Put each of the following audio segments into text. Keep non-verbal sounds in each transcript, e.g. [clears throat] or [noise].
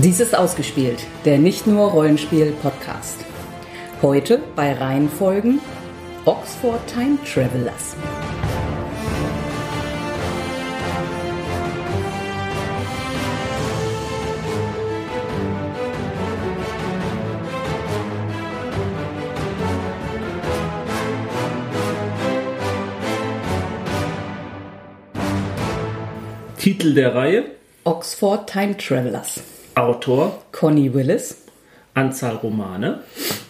Dies ist ausgespielt, der nicht nur Rollenspiel-Podcast. Heute bei Reihenfolgen Oxford Time Travelers. Titel der Reihe, Oxford Time Travelers. Autor, Connie Willis. Anzahl Romane,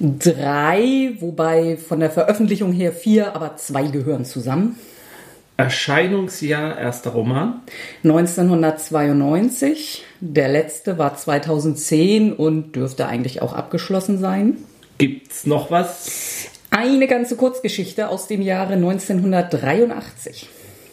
Drei, wobei von der Veröffentlichung her vier, aber zwei gehören zusammen. Erscheinungsjahr erster Roman, 1992. Der letzte war 2010 und dürfte eigentlich auch abgeschlossen sein. gibt's noch was? Eine ganze Kurzgeschichte aus dem Jahre 1983.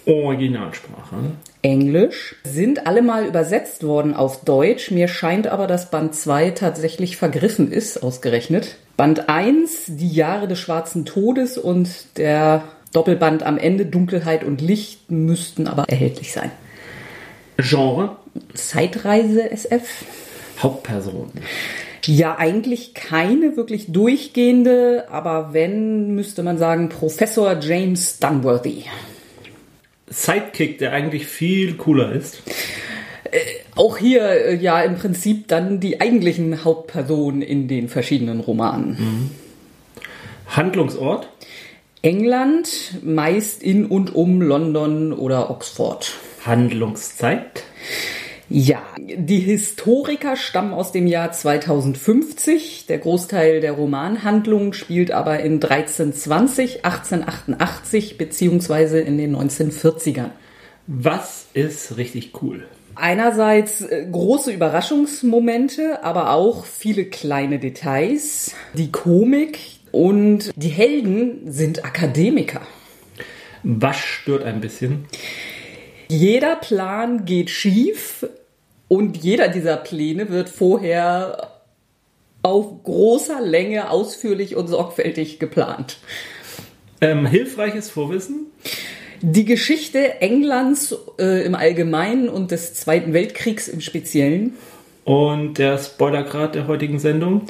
Originalsprache. Englisch sind alle mal übersetzt worden auf Deutsch. Mir scheint aber, dass Band 2 tatsächlich vergriffen ist, ausgerechnet. Band 1, die Jahre des schwarzen Todes und der Doppelband am Ende, Dunkelheit und Licht, müssten aber erhältlich sein. Genre, Zeitreise SF? Hauptperson. Ja, eigentlich keine wirklich durchgehende, aber wenn, müsste man sagen, Professor James Dunworthy. Sidekick, der eigentlich viel cooler ist. Auch hier äh, ja im Prinzip dann die eigentlichen Hauptpersonen in den verschiedenen Romanen. Handlungsort, England, meist in und um London oder Oxford. Handlungszeit, Ja, die Historiker stammen aus dem Jahr 2050. Der Großteil der Romanhandlung spielt aber in 1320, 1888 beziehungsweise in den 1940ern. was ist richtig cool? Einerseits äh, große Überraschungsmomente, aber auch viele kleine Details. Die Komik und die Helden sind Akademiker. Was stört ein bisschen? Jeder Plan geht schief und jeder dieser Pläne wird vorher auf großer Länge ausführlich und sorgfältig geplant. Ähm, hilfreiches Vorwissen, Die Geschichte Englands äh, im Allgemeinen und des Zweiten Weltkriegs im Speziellen, und der Spoilergrad der heutigen Sendung.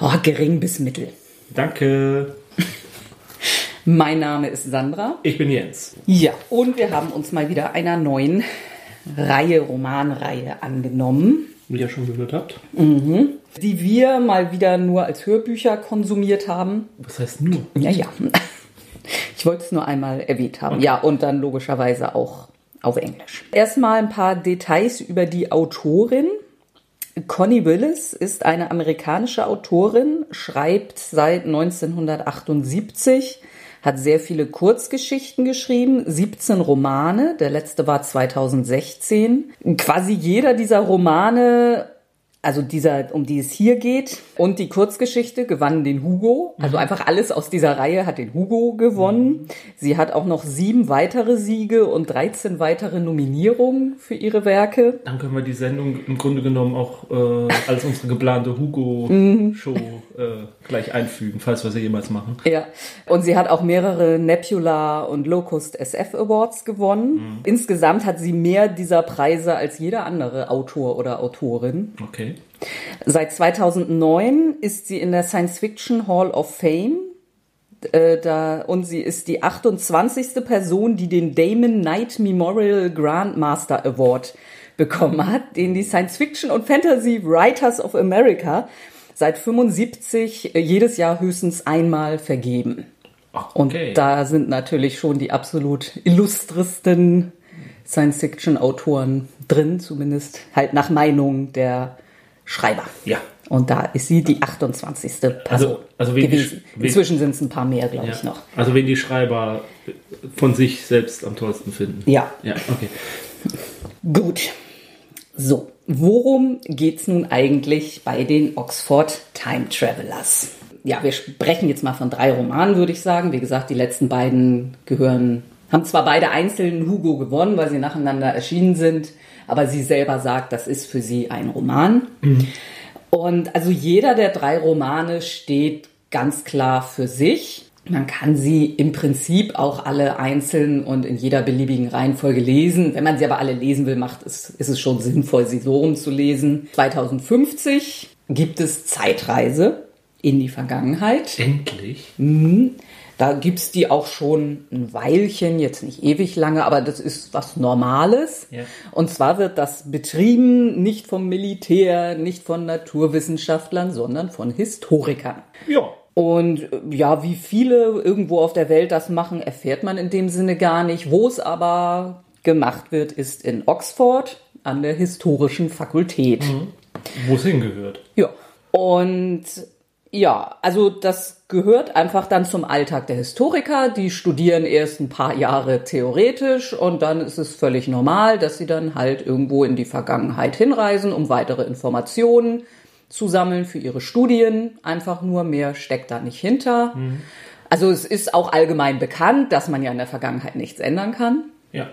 oh, gering bis mittel. Danke. [laughs] Mein Name ist Sandra. Ich bin Jens. Ja, und wir haben uns mal wieder einer neuen Reihe, Romanreihe angenommen, Wie ihr schon gehört habt. die wir mal wieder nur als Hörbücher konsumiert haben. Was heißt nur? Ja, ja. Ich wollte es nur einmal erwähnt haben. Ja, und dann logischerweise auch auf Englisch. Erstmal ein paar Details über die Autorin. Connie Willis ist eine amerikanische Autorin, schreibt seit 1978, hat sehr viele Kurzgeschichten geschrieben, 17 Romane, der letzte war 2016. Quasi jeder dieser Romane also dieser, um die es hier geht, und die Kurzgeschichte gewann den Hugo. Also einfach alles aus dieser Reihe hat den Hugo gewonnen. Sie hat auch noch sieben weitere Siege und 13 weitere Nominierungen für ihre Werke. Dann können wir die Sendung im Grunde genommen auch äh, als unsere geplante Hugo-Show äh, gleich einfügen, falls wir sie jemals machen. Ja. Und sie hat auch mehrere Nebula und Locust SF Awards gewonnen. Insgesamt hat sie mehr dieser Preise als jeder andere Autor oder Autorin. Okay. Seit 2009 ist sie in der Science Fiction Hall of Fame. Äh, da, und sie ist die 28. Person, die den Damon Knight Memorial Grandmaster Award bekommen hat, den die Science Fiction und Fantasy Writers of America seit 75 äh, jedes Jahr höchstens einmal vergeben. Und Okay. da sind natürlich schon die absolut illustresten Science-Fiction-Autoren drin, zumindest halt nach Meinung der Schreiber. Ja. Und da ist sie die 28. Person Also- also wen die gewesen. Wen- Inzwischen sind es ein paar mehr, glaube ich, Ja. noch. Also wenn die Schreiber von sich selbst am tollsten finden. Ja, Ja, okay. gut. So, worum geht's nun eigentlich bei den Oxford Time Travelers? Ja, wir sprechen jetzt mal von drei Romanen, würde ich sagen. Wie gesagt, die letzten beiden gehören, haben zwar beide einzeln Hugo gewonnen, weil sie nacheinander erschienen sind, aber sie selber sagt, das ist für sie ein Roman. Und also jeder der drei Romane steht ganz klar für sich. Man kann sie im Prinzip auch alle einzeln und in jeder beliebigen Reihenfolge lesen. Wenn man sie aber alle lesen will, macht es, ist es schon sinnvoll, sie so rum zu lesen. 2050 gibt es Zeitreise in die Vergangenheit. Endlich. Mhm. Da gibt's die auch schon ein Weilchen, jetzt nicht ewig lange, aber das ist was Normales. Ja. Und zwar wird das betrieben nicht vom Militär, nicht von Naturwissenschaftlern, sondern von Historikern. Ja. Und ja, wie viele irgendwo auf der Welt das machen, erfährt man in dem Sinne gar nicht. Wo es aber gemacht wird, ist in Oxford an der historischen Fakultät. Wo es hingehört. Ja. Und ja, also das gehört einfach dann zum Alltag der Historiker. Die studieren erst ein paar Jahre theoretisch und dann ist es völlig normal, dass sie dann halt irgendwo in die Vergangenheit hinreisen, um weitere Informationen zu sammeln für ihre Studien. Einfach nur mehr steckt da nicht hinter. Also es ist auch allgemein bekannt, dass man ja in der Vergangenheit nichts ändern kann. Ja.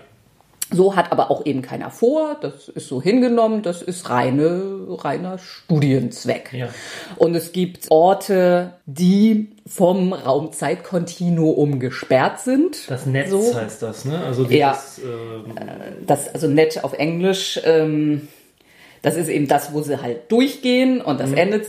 So hat aber auch eben keiner vor. Das ist so hingenommen. Das ist reine, reiner Studienzweck. Ja. Und es gibt Orte, die vom Raumzeitkontinuum gesperrt sind. Das Netz So. heißt das, ne? Also Ja. dieses, ähm, Das, also nett auf Englisch, ähm, das ist eben das, wo sie halt durchgehen und das endet,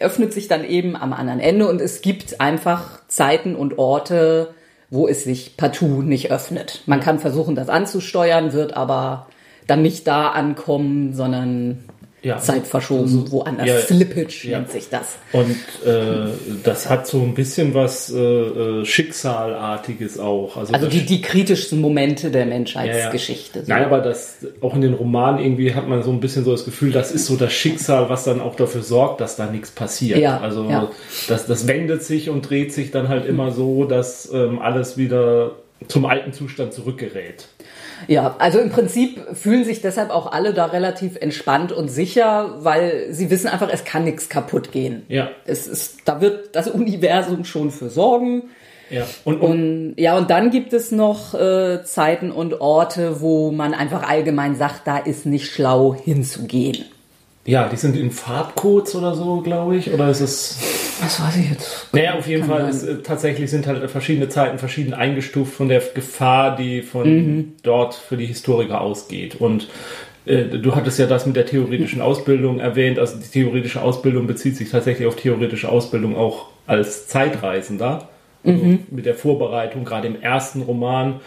öffnet sich dann eben am anderen Ende und es gibt einfach Zeiten und Orte, wo es sich partout nicht öffnet. Man kann versuchen, das anzusteuern, wird aber dann nicht da ankommen, sondern Ja. Zeit verschoben, woanders. Ja. Slippage Ja. nennt sich das. Und äh, das hat so ein bisschen was äh, äh, Schicksalartiges auch. Also, Also die, die kritischsten Momente der Ja, ja. Menschheitsgeschichte. so. Nein, aber das auch in den Romanen irgendwie hat man so ein bisschen so das Gefühl, das ist so das Schicksal, was dann auch dafür sorgt, dass da nichts passiert. Ja, also. Das, das wendet sich und dreht sich dann halt immer so, dass ähm, alles wieder zum alten Zustand zurückgerät. Ja, also im Prinzip fühlen sich deshalb auch alle da relativ entspannt und sicher, weil sie wissen einfach, es kann nichts kaputt gehen. Ja. Es ist, da wird das Universum schon für sorgen. Ja. Und, und Und ja, und dann gibt es noch äh, Zeiten und Orte, wo man einfach allgemein sagt, da ist nicht schlau hinzugehen. Ja, die sind in Farbcodes oder so, glaube ich. Oder ist es. Was weiß ich jetzt? Naja, auf jeden Fall ist, äh, tatsächlich sind halt verschiedene Zeiten verschieden eingestuft von der Gefahr, die von dort für die Historiker ausgeht. Und äh, du hattest ja das mit der theoretischen Ausbildung erwähnt. Also die theoretische Ausbildung bezieht sich tatsächlich auf theoretische Ausbildung auch als Zeitreisender. Also Mit der Vorbereitung, gerade im ersten Roman,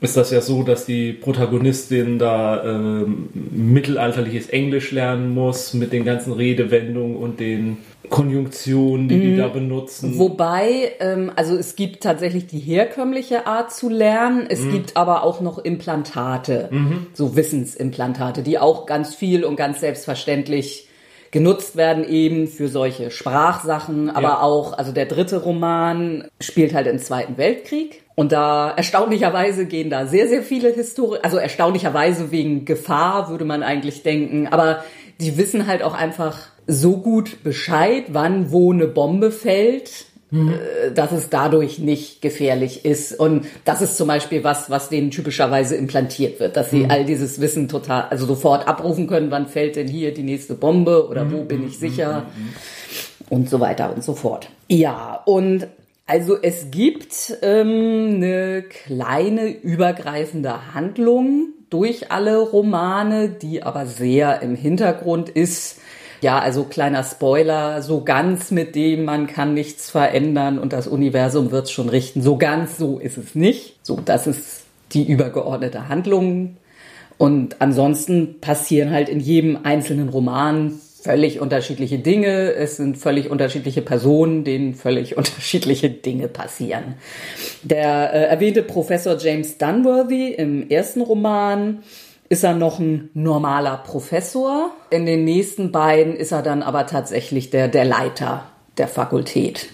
ist das ja so, dass die Protagonistin da ähm, mittelalterliches Englisch lernen muss mit den ganzen Redewendungen und den Konjunktionen, die die da benutzen. Wobei, ähm, also es gibt tatsächlich die herkömmliche Art zu lernen, es gibt aber auch noch Implantate, so Wissensimplantate, die auch ganz viel und ganz selbstverständlich genutzt werden eben für solche Sprachsachen, aber Ja. auch, also der dritte Roman spielt halt im Zweiten Weltkrieg. Und da erstaunlicherweise gehen da sehr, sehr viele Historiker, also erstaunlicherweise wegen Gefahr, würde man eigentlich denken, aber die wissen halt auch einfach so gut Bescheid, wann wo eine Bombe fällt, äh, dass es dadurch nicht gefährlich ist. Und das ist zum Beispiel was, was denen typischerweise implantiert wird, dass sie all dieses Wissen total, also sofort abrufen können, wann fällt denn hier die nächste Bombe oder wo bin ich sicher? Und so weiter und so fort. Ja, und also es gibt ähm, eine kleine übergreifende Handlung durch alle Romane, die aber sehr im Hintergrund ist. Ja, also kleiner Spoiler, so ganz mit dem man kann nichts verändern und das Universum wird's schon richten. So ganz so ist es nicht. So, das ist die übergeordnete Handlung. Und ansonsten passieren halt in jedem einzelnen Roman völlig unterschiedliche Dinge. Es sind völlig unterschiedliche Personen, denen völlig [laughs] unterschiedliche Dinge passieren. Der äh, erwähnte Professor James Dunworthy im ersten Roman ist er noch ein normaler Professor. In den nächsten beiden ist er dann aber tatsächlich der, der Leiter der Fakultät.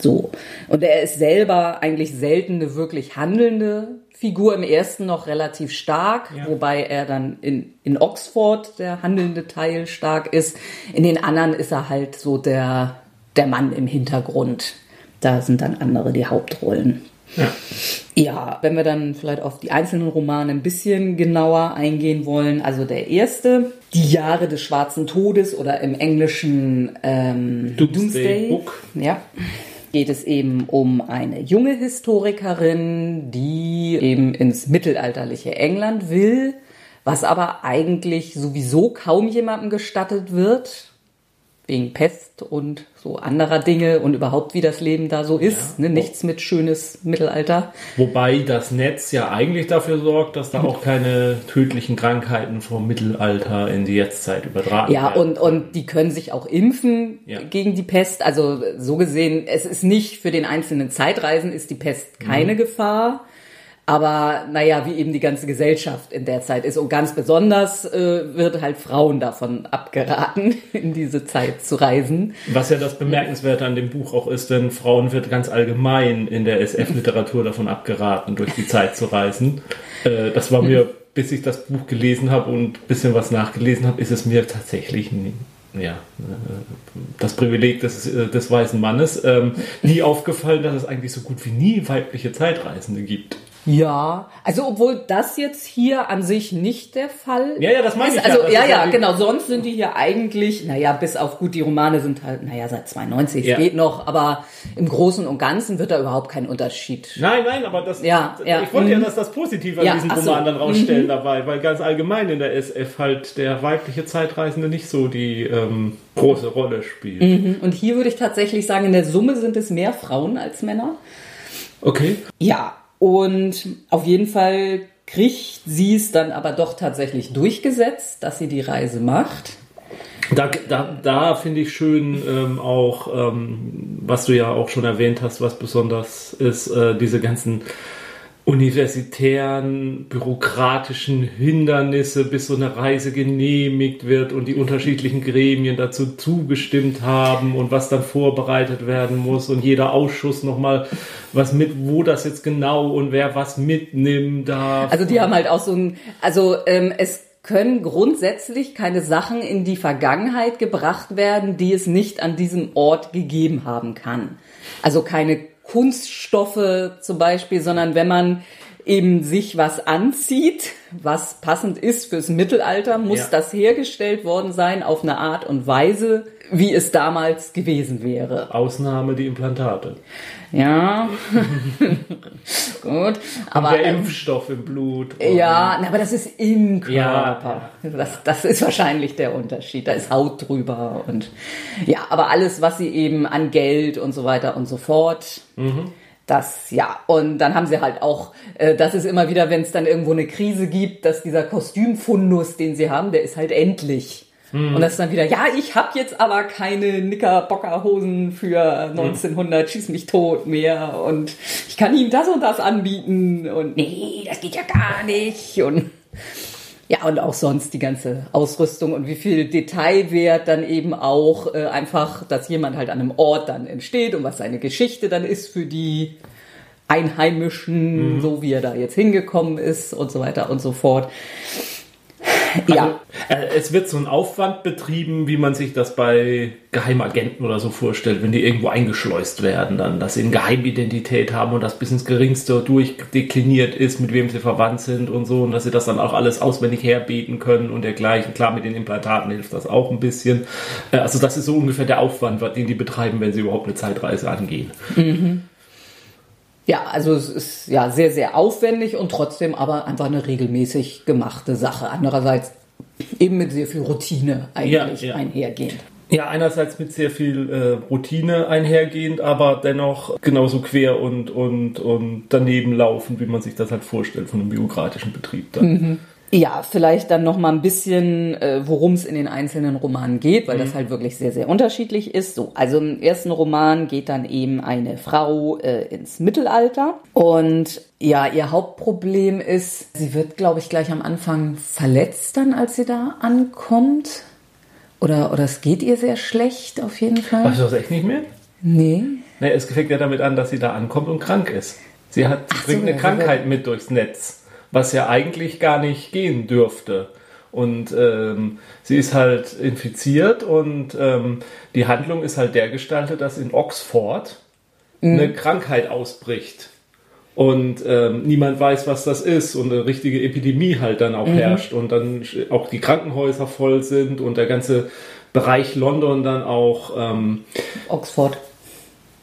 So. Und er ist selber eigentlich selten eine wirklich handelnde Figur. Im ersten noch relativ stark, Ja. wobei er dann in, in Oxford der handelnde Teil stark ist. In den anderen ist er halt so der, der Mann im Hintergrund. Da sind dann andere die Hauptrollen. Ja. Ja, wenn wir dann vielleicht auf die einzelnen Romane ein bisschen genauer eingehen wollen. Also der erste, Die Jahre des schwarzen Todes oder im Englischen ähm, Doomsday Book. Ja. Geht es eben um eine junge Historikerin, die eben ins mittelalterliche England will, was aber eigentlich sowieso kaum jemandem gestattet wird, wegen Pest und so anderer Dinge und überhaupt wie das Leben da so ist. Ja. Ne? Nichts mit schönes Mittelalter. Wobei das Netz ja eigentlich dafür sorgt, dass da auch keine tödlichen Krankheiten vom Mittelalter in die Jetztzeit übertragen ja, werden. Ja, und, und die können sich auch impfen ja. gegen die Pest. Also so gesehen, es ist nicht für den einzelnen Zeitreisen ist die Pest keine mhm. Gefahr. Aber naja, wie eben die ganze Gesellschaft in der Zeit ist. Und ganz besonders äh, wird halt Frauen davon abgeraten, [laughs] in diese Zeit zu reisen. Was ja das Bemerkenswerte an dem Buch auch ist, denn Frauen wird ganz allgemein in der SF-Literatur davon abgeraten, durch die Zeit zu reisen. Äh, das war mir, bis ich das Buch gelesen habe und ein bisschen was nachgelesen habe, ist es mir tatsächlich nie, ja, äh, das Privileg des, äh, des weißen Mannes, ähm, nie aufgefallen, dass es eigentlich so gut wie nie weibliche Zeitreisende gibt. Ja, also obwohl das jetzt hier an sich nicht der Fall ist. Ja, ja, das meine ich. Also ja, ja, ja genau. Sonst sind die hier eigentlich, naja, bis auf gut, die Romane sind halt, naja, seit 92 ja. geht noch, aber im Großen und Ganzen wird da überhaupt kein Unterschied. Nein, nein, aber das, ja, ja. ich wollte mhm. ja dass das Positive an diesem Roman so. dann rausstellen mhm. dabei, weil ganz allgemein in der SF halt der weibliche Zeitreisende nicht so die ähm, große Rolle spielt. Mhm. Und hier würde ich tatsächlich sagen, in der Summe sind es mehr Frauen als Männer. Okay. Ja, und auf jeden Fall kriegt sie es dann aber doch tatsächlich durchgesetzt, dass sie die Reise macht. Da, da, da finde ich schön ähm, auch, ähm, was du ja auch schon erwähnt hast, was besonders ist, äh, diese ganzen universitären, bürokratischen Hindernisse, bis so eine Reise genehmigt wird und die unterschiedlichen Gremien dazu zugestimmt haben und was dann vorbereitet werden muss und jeder Ausschuss nochmal was mit, wo das jetzt genau und wer was mitnehmen darf. Also die haben halt auch so ein, also ähm, es können grundsätzlich keine Sachen in die Vergangenheit gebracht werden, die es nicht an diesem Ort gegeben haben kann. Also keine Kunststoffe zum Beispiel, sondern wenn man eben sich was anzieht, was passend ist fürs Mittelalter, muss ja. das hergestellt worden sein auf eine Art und Weise, wie es damals gewesen wäre. Ausnahme die Implantate. Ja, [laughs] gut. Aber der Impfstoff im Blut. Ja, aber das ist im Körper. Ja. Das, das ist wahrscheinlich der Unterschied. Da ist Haut drüber und ja, aber alles, was sie eben an Geld und so weiter und so fort. Mhm. Das, ja, und dann haben sie halt auch, äh, das ist immer wieder, wenn es dann irgendwo eine Krise gibt, dass dieser Kostümfundus, den sie haben, der ist halt endlich. Mhm. Und das ist dann wieder, ja, ich habe jetzt aber keine Knickerbockerhosen für 1900, mhm. schieß mich tot mehr und ich kann ihm das und das anbieten und nee, das geht ja gar nicht und ja, und auch sonst die ganze Ausrüstung und wie viel Detailwert dann eben auch äh, einfach, dass jemand halt an einem Ort dann entsteht und was seine Geschichte dann ist für die Einheimischen, mhm. so wie er da jetzt hingekommen ist und so weiter und so fort. Also, ja. Äh, es wird so ein Aufwand betrieben, wie man sich das bei Geheimagenten oder so vorstellt, wenn die irgendwo eingeschleust werden, dann, dass sie eine Geheimidentität haben und das bis ins Geringste durchdekliniert ist, mit wem sie verwandt sind und so, und dass sie das dann auch alles auswendig herbeten können und dergleichen. Klar, mit den Implantaten hilft das auch ein bisschen. Äh, also, das ist so ungefähr der Aufwand, den die betreiben, wenn sie überhaupt eine Zeitreise angehen. Mhm. Ja, also es ist ja sehr, sehr aufwendig und trotzdem aber einfach eine regelmäßig gemachte Sache. Andererseits eben mit sehr viel Routine eigentlich ja, ja. einhergehend. Ja, einerseits mit sehr viel äh, Routine einhergehend, aber dennoch genauso quer und, und, und daneben laufen, wie man sich das halt vorstellt von einem bürokratischen Betrieb dann. Mhm. Ja, vielleicht dann noch mal ein bisschen, äh, worum es in den einzelnen Romanen geht, weil mhm. das halt wirklich sehr, sehr unterschiedlich ist. So, also im ersten Roman geht dann eben eine Frau äh, ins Mittelalter und ja, ihr Hauptproblem ist, sie wird, glaube ich, gleich am Anfang verletzt dann, als sie da ankommt. Oder, oder es geht ihr sehr schlecht auf jeden Fall. Weißt du das echt nicht mehr? Nee. Nee, es fängt ja damit an, dass sie da ankommt und krank ist. Sie hat, sie bringt so, eine Krankheit mit durchs Netz was ja eigentlich gar nicht gehen dürfte. Und ähm, sie ist halt infiziert und ähm, die Handlung ist halt der gestaltet, dass in Oxford mhm. eine Krankheit ausbricht. Und ähm, niemand weiß, was das ist und eine richtige Epidemie halt dann auch mhm. herrscht und dann auch die Krankenhäuser voll sind und der ganze Bereich London dann auch ähm, Oxford.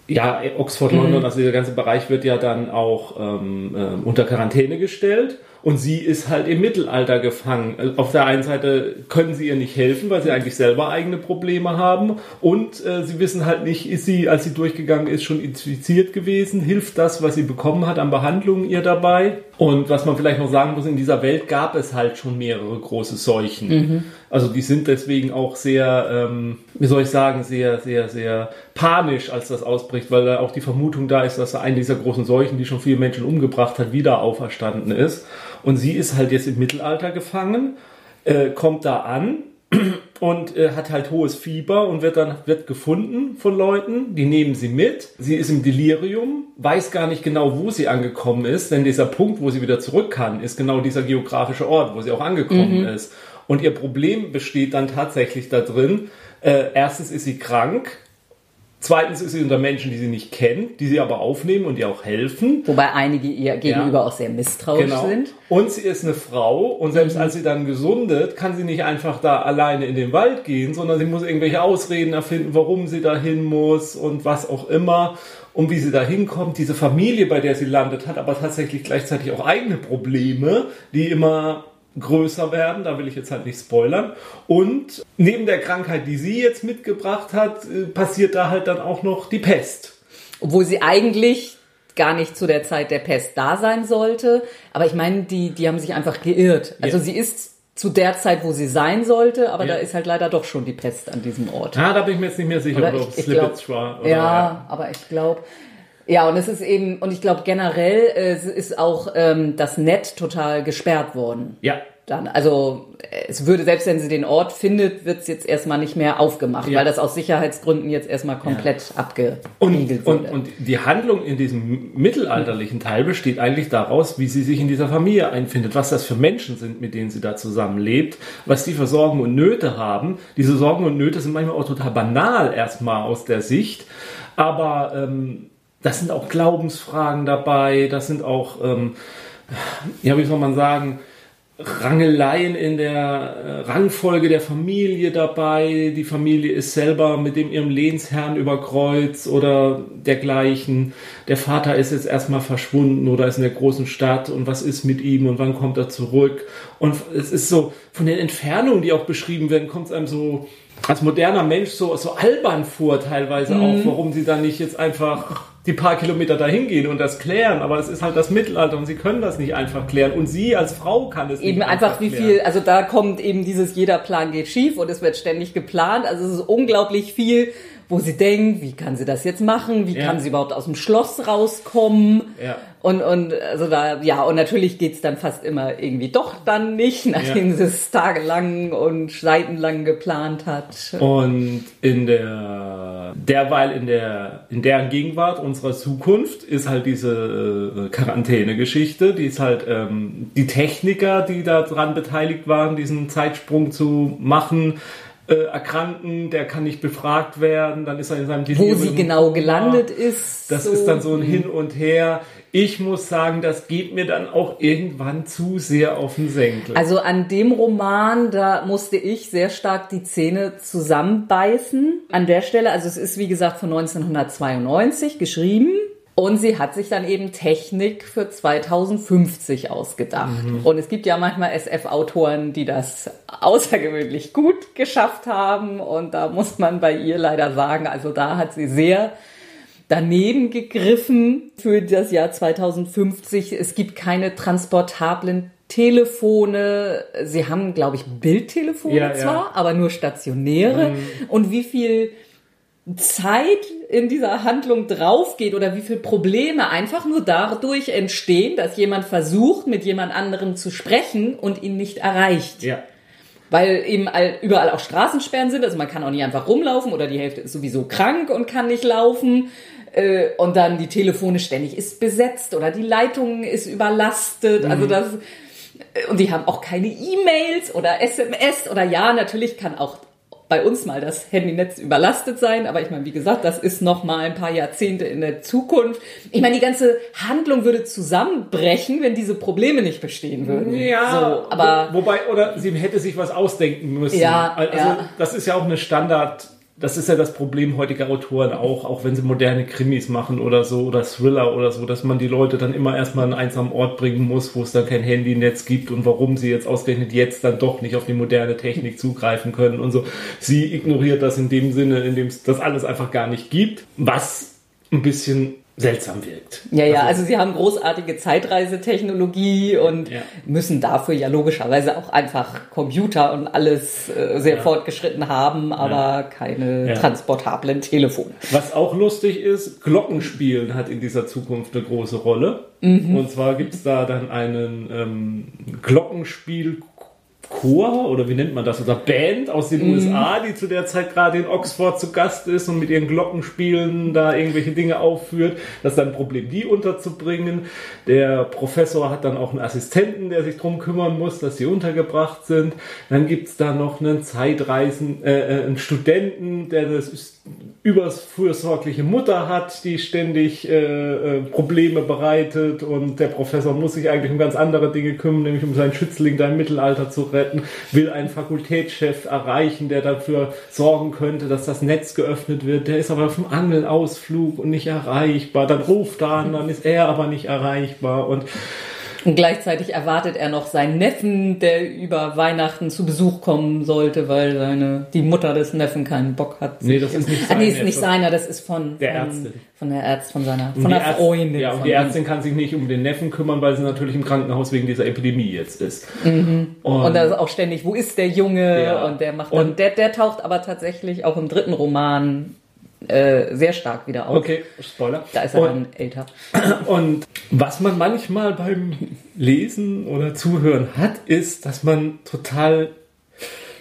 Ja, Oxford, London, also dieser ganze Bereich wird ja dann auch ähm, äh, unter Quarantäne gestellt. Und sie ist halt im Mittelalter gefangen. Also auf der einen Seite können sie ihr nicht helfen, weil sie eigentlich selber eigene Probleme haben. Und äh, sie wissen halt nicht, ist sie, als sie durchgegangen ist, schon infiziert gewesen? Hilft das, was sie bekommen hat an Behandlungen ihr dabei? Und was man vielleicht noch sagen muss, in dieser Welt gab es halt schon mehrere große Seuchen. Mhm. Also die sind deswegen auch sehr, ähm, wie soll ich sagen, sehr, sehr, sehr panisch, als das ausbricht, weil da auch die Vermutung da ist, dass eine dieser großen Seuchen, die schon viele Menschen umgebracht hat, wieder auferstanden ist. Und sie ist halt jetzt im Mittelalter gefangen, äh, kommt da an und äh, hat halt hohes Fieber und wird dann wird gefunden von Leuten, die nehmen sie mit. Sie ist im Delirium, weiß gar nicht genau, wo sie angekommen ist, denn dieser Punkt, wo sie wieder zurück kann, ist genau dieser geografische Ort, wo sie auch angekommen mhm. ist. Und ihr Problem besteht dann tatsächlich da drin. Äh, erstens ist sie krank, Zweitens ist sie unter Menschen, die sie nicht kennt, die sie aber aufnehmen und ihr auch helfen. Wobei einige ihr gegenüber ja. auch sehr misstrauisch genau. sind. Und sie ist eine Frau und selbst mhm. als sie dann gesundet, kann sie nicht einfach da alleine in den Wald gehen, sondern sie muss irgendwelche Ausreden erfinden, warum sie da hin muss und was auch immer und wie sie da hinkommt. Diese Familie, bei der sie landet, hat aber tatsächlich gleichzeitig auch eigene Probleme, die immer größer werden, da will ich jetzt halt nicht spoilern. Und neben der Krankheit, die sie jetzt mitgebracht hat, äh, passiert da halt dann auch noch die Pest. Obwohl sie eigentlich gar nicht zu der Zeit der Pest da sein sollte. Aber ich meine, die, die haben sich einfach geirrt. Also ja. sie ist zu der Zeit, wo sie sein sollte, aber ja. da ist halt leider doch schon die Pest an diesem Ort. Ja, da bin ich mir jetzt nicht mehr sicher, ob es Slippage war. Oder, ja, aber ich glaube, ja, und es ist eben, und ich glaube generell äh, ist auch ähm, das Net total gesperrt worden. Ja. Dann, also es würde, selbst wenn sie den Ort findet, wird es jetzt erstmal nicht mehr aufgemacht, ja. weil das aus Sicherheitsgründen jetzt erstmal komplett ja. abgeriegelt und, und, und die Handlung in diesem mittelalterlichen Teil besteht eigentlich daraus, wie sie sich in dieser Familie einfindet, was das für Menschen sind, mit denen sie da zusammenlebt, was die für Sorgen und Nöte haben. Diese Sorgen und Nöte sind manchmal auch total banal erstmal aus der Sicht, aber ähm, das sind auch Glaubensfragen dabei, das sind auch, ähm, ja, wie soll man sagen, Rangeleien in der äh, Rangfolge der Familie dabei. Die Familie ist selber mit dem ihrem Lehnsherrn über Kreuz oder dergleichen. Der Vater ist jetzt erstmal verschwunden oder ist in der großen Stadt und was ist mit ihm und wann kommt er zurück? Und es ist so, von den Entfernungen, die auch beschrieben werden, kommt es einem so als moderner Mensch so, so albern vor teilweise mhm. auch, warum sie dann nicht jetzt einfach die paar Kilometer dahin gehen und das klären, aber es ist halt das Mittelalter und sie können das nicht einfach klären und sie als Frau kann es eben nicht einfach, einfach wie klären. viel, also da kommt eben dieses jeder Plan geht schief und es wird ständig geplant, also es ist unglaublich viel wo sie denkt, wie kann sie das jetzt machen? Wie ja. kann sie überhaupt aus dem Schloss rauskommen? Ja. Und, und also da, ja, und natürlich geht's dann fast immer irgendwie doch dann nicht, nachdem ja. sie es tagelang und seitenlang geplant hat. Und in der derweil in der in der Gegenwart unserer Zukunft ist halt diese äh, Quarantäne-Geschichte, die ist halt ähm, die Techniker, die daran beteiligt waren, diesen Zeitsprung zu machen äh, erkranken, der kann nicht befragt werden, dann ist er in seinem Delirium. Wo sie genau gelandet ist. Das so. ist dann so ein Hin und Her. Ich muss sagen, das geht mir dann auch irgendwann zu sehr auf den Senkel. Also an dem Roman, da musste ich sehr stark die Zähne zusammenbeißen. An der Stelle, also es ist wie gesagt von 1992 geschrieben. Und sie hat sich dann eben Technik für 2050 ausgedacht. Mhm. Und es gibt ja manchmal SF-Autoren, die das außergewöhnlich gut geschafft haben. Und da muss man bei ihr leider sagen, also da hat sie sehr daneben gegriffen für das Jahr 2050. Es gibt keine transportablen Telefone. Sie haben, glaube ich, Bildtelefone ja, zwar, ja. aber nur stationäre. Mhm. Und wie viel Zeit in dieser Handlung draufgeht oder wie viele Probleme einfach nur dadurch entstehen, dass jemand versucht, mit jemand anderem zu sprechen und ihn nicht erreicht. Ja. Weil eben überall auch Straßensperren sind, also man kann auch nicht einfach rumlaufen oder die Hälfte ist sowieso krank und kann nicht laufen. Äh, und dann die Telefone ständig ist besetzt oder die Leitung ist überlastet. Also mhm. Also das, und die haben auch keine E-Mails oder SMS oder ja, natürlich kann auch bei uns mal das Handynetz überlastet sein, aber ich meine, wie gesagt, das ist noch mal ein paar Jahrzehnte in der Zukunft. Ich meine, die ganze Handlung würde zusammenbrechen, wenn diese Probleme nicht bestehen würden. Ja, so, aber wo, wobei oder sie hätte sich was ausdenken müssen. Ja, also ja. das ist ja auch eine Standard das ist ja das Problem heutiger Autoren auch, auch wenn sie moderne Krimis machen oder so oder Thriller oder so, dass man die Leute dann immer erstmal an einen einsamen Ort bringen muss, wo es dann kein Handynetz gibt und warum sie jetzt ausgerechnet jetzt dann doch nicht auf die moderne Technik zugreifen können und so. Sie ignoriert das in dem Sinne, in dem es das alles einfach gar nicht gibt, was ein bisschen seltsam wirkt. Ja, ja, also, also sie haben großartige Zeitreisetechnologie und ja. müssen dafür ja logischerweise auch einfach Computer und alles äh, sehr ja. fortgeschritten haben, aber ja. keine transportablen Telefone. Was auch lustig ist, Glockenspielen hat in dieser Zukunft eine große Rolle. Mhm. Und zwar gibt es da dann einen ähm, Glockenspiel Chor oder wie nennt man das, oder Band aus den mm. USA, die zu der Zeit gerade in Oxford zu Gast ist und mit ihren Glockenspielen da irgendwelche Dinge aufführt. Das ist dann ein Problem, die unterzubringen. Der Professor hat dann auch einen Assistenten, der sich drum kümmern muss, dass sie untergebracht sind. Dann gibt's da noch einen Zeitreisen, äh, äh einen Studenten, der das überfürsorgliche Mutter hat, die ständig äh, äh, Probleme bereitet und der Professor muss sich eigentlich um ganz andere Dinge kümmern, nämlich um seinen Schützling da im Mittelalter zu retten, will einen Fakultätschef erreichen, der dafür sorgen könnte, dass das Netz geöffnet wird. Der ist aber auf dem Angelausflug und nicht erreichbar. Dann ruft er an, dann ist er aber nicht erreichbar und und gleichzeitig erwartet er noch seinen Neffen, der über Weihnachten zu Besuch kommen sollte, weil seine, die Mutter des Neffen keinen Bock hat. Nee, das ist nicht seiner. Ah, nee, ist nicht seiner, das ist von, der Ärztin. Von der Ärztin, von seiner, von der Freundin. Ja, und die Ärztin kann sich nicht um den Neffen kümmern, weil sie natürlich im Krankenhaus wegen dieser Epidemie jetzt ist. Mhm. Und, und da ist auch ständig, wo ist der Junge? Ja. Und der macht dann, und der, der taucht aber tatsächlich auch im dritten Roman äh, sehr stark wieder auf. Okay, Spoiler. Da ist er und, dann älter. [clears throat] Und was man manchmal beim Lesen oder Zuhören hat, ist, dass man total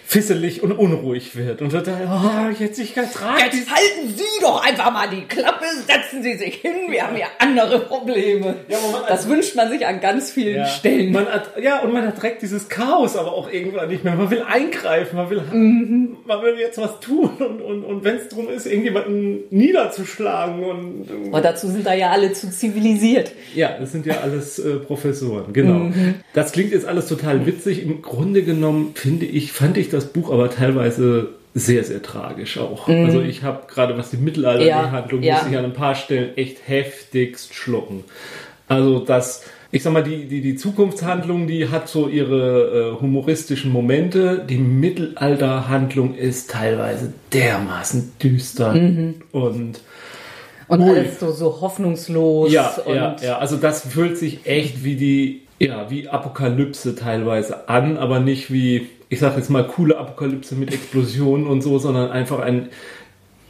fisselig und unruhig wird und wird dann, oh, jetzt ich ganz rat. Jetzt halten Sie doch einfach mal die Klappe, setzen Sie sich hin, wir haben ja andere Probleme. Ja, man, das also, wünscht man sich an ganz vielen ja, Stellen. Hat, ja, und man hat direkt dieses Chaos aber auch irgendwann nicht mehr. Man will eingreifen, man will, mhm. man will jetzt was tun und, und, und wenn es darum ist, irgendjemanden niederzuschlagen und, und dazu sind da ja alle zu zivilisiert. Ja, das sind ja alles äh, Professoren, genau. Mhm. Das klingt jetzt alles total witzig. Im Grunde genommen finde ich, fand ich das das Buch aber teilweise sehr, sehr tragisch auch. Mm. Also ich habe gerade was die Mittelalterhandlung, ja, ja. muss ich an ein paar Stellen echt heftigst schlucken. Also das, ich sag mal, die, die, die Zukunftshandlung, die hat so ihre äh, humoristischen Momente. Die Mittelalterhandlung ist teilweise dermaßen düster mhm. und und Ui. alles so, so hoffnungslos. Ja, ja, ja, also das fühlt sich echt wie die, ja, wie Apokalypse teilweise an, aber nicht wie ich sag jetzt mal, coole Apokalypse mit Explosionen und so, sondern einfach ein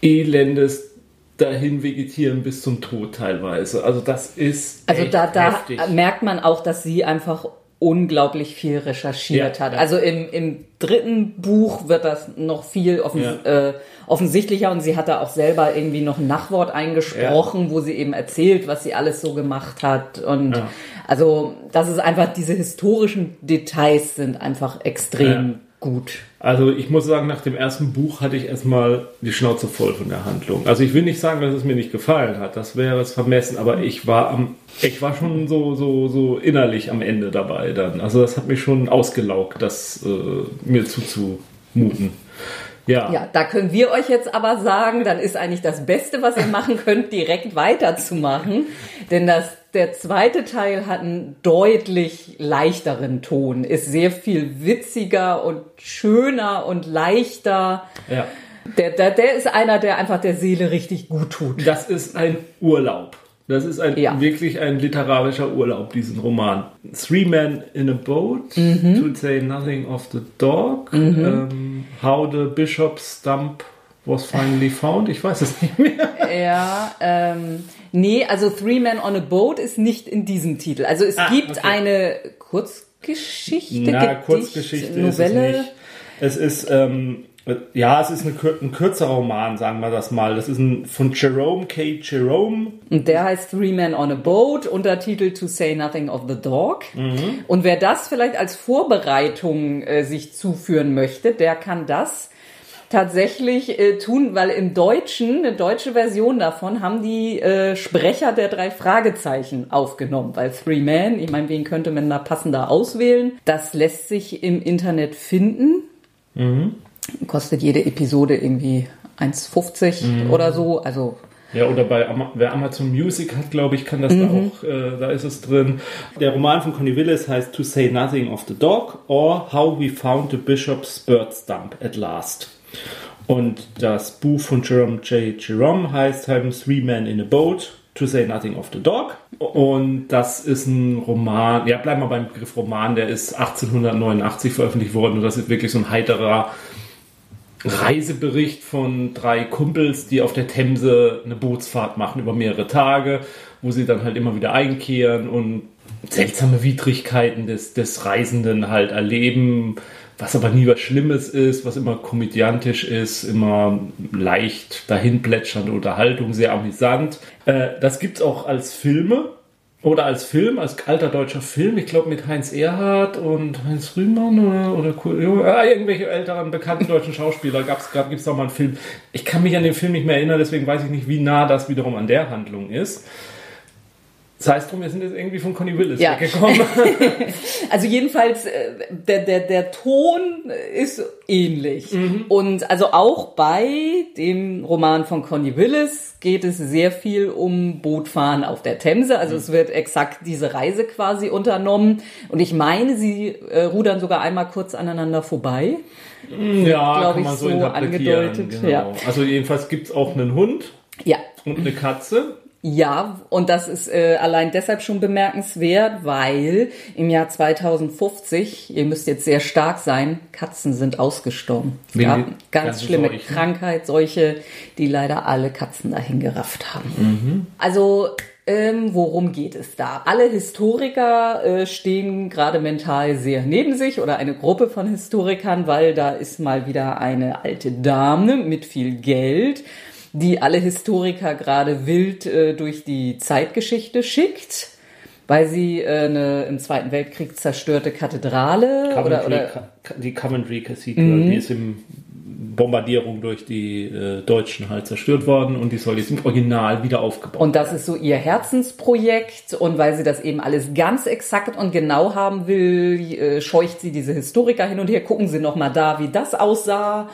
elendes dahin vegetieren bis zum Tod teilweise. Also das ist. Also da, da merkt man auch, dass sie einfach unglaublich viel recherchiert ja, hat. Ja. Also im, im dritten Buch wird das noch viel offen, ja. äh, offensichtlicher und sie hat da auch selber irgendwie noch ein Nachwort eingesprochen, wo sie eben erzählt, was sie alles so gemacht hat und also, das ist einfach, diese historischen Details sind einfach extrem ja. gut. Also, ich muss sagen, nach dem ersten Buch hatte ich erstmal die Schnauze voll von der Handlung. Also, ich will nicht sagen, dass es mir nicht gefallen hat. Das wäre es vermessen, aber ich war am, ich war schon so, so, so innerlich am Ende dabei dann. Also, das hat mich schon ausgelaugt, das äh, mir zuzumuten. Ja. ja, da können wir euch jetzt aber sagen, dann ist eigentlich das Beste, was ihr machen könnt, direkt weiterzumachen. Denn das, der zweite Teil hat einen deutlich leichteren Ton, ist sehr viel witziger und schöner und leichter. Ja. Der, der, der ist einer, der einfach der Seele richtig gut tut. Das ist ein Urlaub. Das ist ein, ja. wirklich ein literarischer Urlaub, diesen Roman. Three Men in a Boat, mhm. To Say Nothing of the Dog, mhm. ähm, How the Bishop's Stump was finally found. Ich weiß es nicht mehr. Ja, ähm, nee, also Three Men on a Boat ist nicht in diesem Titel. Also es ah, gibt okay. eine Kurzgeschichte, Na, Gedicht, Kurzgeschichte Novelle. Ist es, nicht. es ist ähm, ja, es ist eine, ein kürzerer Roman, sagen wir das mal. Das ist ein von Jerome K. Jerome. Und der heißt Three Men on a Boat, Untertitel To Say Nothing of the Dog. Mhm. Und wer das vielleicht als Vorbereitung äh, sich zuführen möchte, der kann das tatsächlich äh, tun, weil im Deutschen, eine deutsche Version davon, haben die äh, Sprecher der drei Fragezeichen aufgenommen. Weil Three Men, ich meine, wen könnte man da passender auswählen? Das lässt sich im Internet finden. Mhm. Kostet jede Episode irgendwie 1,50 oder so. Also Ja, oder bei Ama wer Amazon Music hat, glaube ich, kann das da auch, äh, da ist es drin. Der Roman von Connie Willis heißt To Say Nothing of the Dog or How We Found the Bishop's Bird Stump at Last. Und das Buch von Jerome J. Jerome heißt halt Three Men in a Boat, To Say Nothing of the Dog. Und das ist ein Roman, ja, bleiben wir beim Begriff Roman, der ist 1889 veröffentlicht worden und das ist wirklich so ein heiterer Reisebericht von drei Kumpels, die auf der Themse eine Bootsfahrt machen über mehrere Tage, wo sie dann halt immer wieder einkehren und seltsame Widrigkeiten des, des Reisenden halt erleben, was aber nie was Schlimmes ist, was immer komödiantisch ist, immer leicht dahinplätschernde Unterhaltung, sehr amüsant. Äh, das gibt's auch als Filme. Oder als Film, als alter deutscher Film, ich glaube mit Heinz Erhardt und Heinz Rühmann oder, oder Kurt- ja, irgendwelche älteren bekannten deutschen Schauspieler gab's gerade gibt's da mal einen Film. Ich kann mich an den Film nicht mehr erinnern, deswegen weiß ich nicht, wie nah das wiederum an der Handlung ist. Das heißt drum, wir sind jetzt irgendwie von Conny Willis Ja. weggekommen. [laughs] Also jedenfalls, äh, der, der, der Ton ist ähnlich. Und also auch bei dem Roman von Connie Willis geht es sehr viel um Bootfahren auf der Themse. Also es wird exakt diese Reise quasi unternommen. Und ich meine, sie äh, rudern sogar einmal kurz aneinander vorbei. ja, glaub kann ich, so, so angedeutet, Genau. ja. Also jedenfalls gibt's auch einen Hund Ja, und eine Katze. Ja, und das ist äh, allein deshalb schon bemerkenswert, weil im Jahr 2050, ihr müsst jetzt sehr stark sein, Katzen sind ausgestorben. Es gab ganz schlimme Seuchen. Krankheit, solche, die leider alle Katzen dahin gerafft haben. Also, ähm, worum geht es da? Alle Historiker äh, stehen gerade mental sehr neben sich oder eine Gruppe von Historikern, weil da ist mal wieder eine alte Dame mit viel Geld, die alle Historiker gerade wild äh, durch die Zeitgeschichte schickt, weil sie äh, eine im Zweiten Weltkrieg zerstörte Kathedrale oder, Coventry, oder Ca- die Coventry Cathedral, die ist im Bombardierung durch die äh, Deutschen halt zerstört worden und die soll jetzt im Original wieder aufgebaut Und das ist so ihr Herzensprojekt. Und weil sie das eben alles ganz exakt und genau haben will, äh, scheucht sie diese Historiker hin und her. Gucken sie noch mal da, wie das aussah.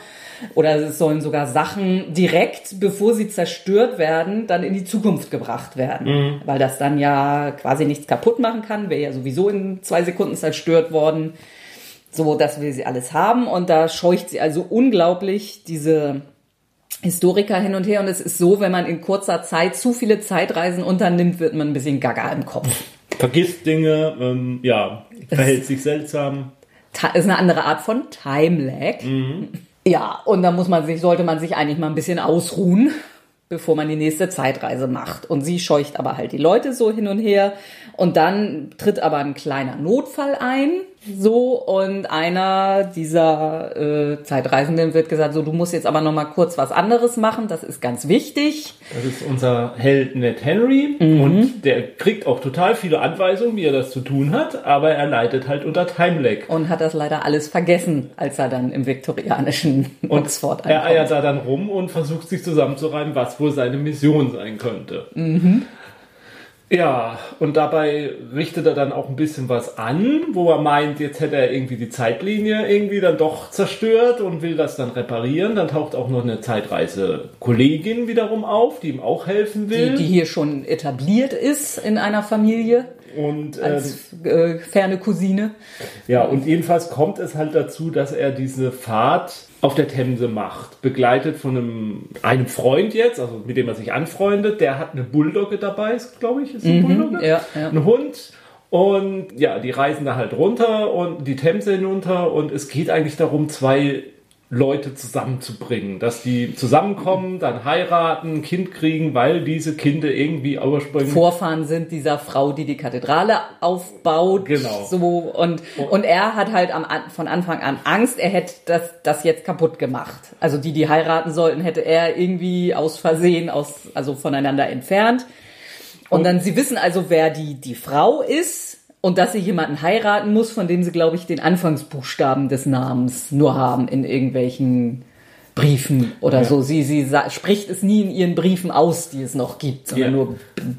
Oder es sollen sogar Sachen direkt, bevor sie zerstört werden, dann in die Zukunft gebracht werden. Weil das dann ja quasi nichts kaputt machen kann. Wäre ja sowieso in zwei Sekunden zerstört worden. So, das will sie alles haben. Und da scheucht sie also unglaublich diese Historiker hin und her. Und es ist so, wenn man in kurzer Zeit zu viele Zeitreisen unternimmt, wird man ein bisschen gaga im Kopf. Vergisst Dinge, ähm, ja, verhält sich seltsam. Ist eine andere Art von Time Lag. Ja, und da muss man sich, sollte man sich eigentlich mal ein bisschen ausruhen, bevor man die nächste Zeitreise macht. Und sie scheucht aber halt die Leute so hin und her. Und dann tritt aber ein kleiner Notfall ein. So, und einer dieser äh, Zeitreisenden wird gesagt, so, du musst jetzt aber noch mal kurz was anderes machen, das ist ganz wichtig. Das ist unser Held Ned Henry und der kriegt auch total viele Anweisungen, wie er das zu tun hat, aber er leidet halt unter Time Lag. Und hat das leider alles vergessen, als er dann im viktorianischen Oxford Er eiert ankommt. da dann rum und versucht sich zusammenzureimen, was wohl seine Mission sein könnte. Ja, und dabei richtet er dann auch ein bisschen was an, wo er meint, jetzt hätte er irgendwie die Zeitlinie irgendwie dann doch zerstört und will das dann reparieren. Dann taucht auch noch eine Zeitreise-Kollegin wiederum auf, die ihm auch helfen will. Die, die hier schon etabliert ist in einer Familie und ähm, als äh, ferne Cousine. Ja, und jedenfalls kommt es halt dazu, dass er diese Fahrt auf der Themse macht, begleitet von einem, einem Freund jetzt, also mit dem er sich anfreundet, der hat eine Bulldogge dabei, glaube ich, ist ein Bulldogge? ja, ja. Ein Hund. Und ja, die reisen da halt runter und die Themse hinunter und es geht eigentlich darum, zwei Leute zusammenzubringen, dass die zusammenkommen, dann heiraten, Kind kriegen, weil diese Kinder irgendwie ursprünglich Vorfahren sind dieser Frau, die die Kathedrale aufbaut. Genau. So und und er hat halt am, von Anfang an Angst, er hätte das das jetzt kaputt gemacht. Also die, die heiraten sollten, hätte er irgendwie aus Versehen aus also voneinander entfernt. Und dann sie wissen also, wer die die Frau ist und dass sie jemanden heiraten muss, von dem sie glaube ich den Anfangsbuchstaben des Namens nur haben in irgendwelchen Briefen oder Ja. so. Sie, sie spricht es nie in ihren Briefen aus, die es noch gibt, sondern Ja. nur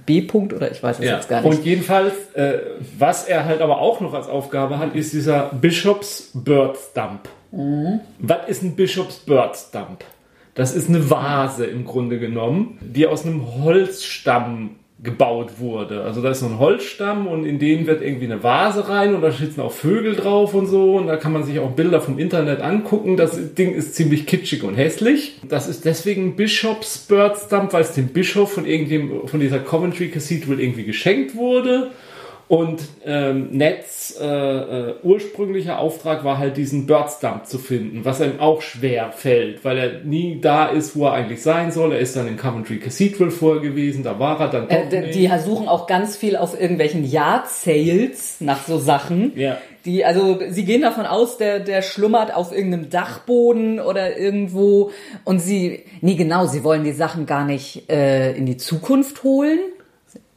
B. -Punkt oder ich weiß es Ja. jetzt gar nicht. Und jedenfalls, äh, was er halt aber auch noch als Aufgabe hat, ist dieser Bishops Bird Stump. Mhm. Was ist ein Bishops Bird Stump? Das ist eine Vase im Grunde genommen, die aus einem Holzstamm gebaut wurde. Also da ist so ein Holzstamm und in den wird irgendwie eine Vase rein und da sitzen auch Vögel drauf und so und da kann man sich auch Bilder vom Internet angucken. Das Ding ist ziemlich kitschig und hässlich. Das ist deswegen Bishops Bird Stump, weil es dem Bischof von irgendjemandem von dieser Coventry Cathedral irgendwie geschenkt wurde. Und ähm, Nets äh, äh, ursprünglicher Auftrag war halt diesen Birdstump zu finden, was einem auch schwer fällt, weil er nie da ist, wo er eigentlich sein soll. Er ist dann in Coventry Cathedral vorher gewesen, da war er dann äh, Die suchen auch ganz viel auf irgendwelchen Yard Sales nach so Sachen. Ja. Die, also sie gehen davon aus, der, der schlummert auf irgendeinem Dachboden oder irgendwo und sie, nee genau, sie wollen die Sachen gar nicht äh, in die Zukunft holen,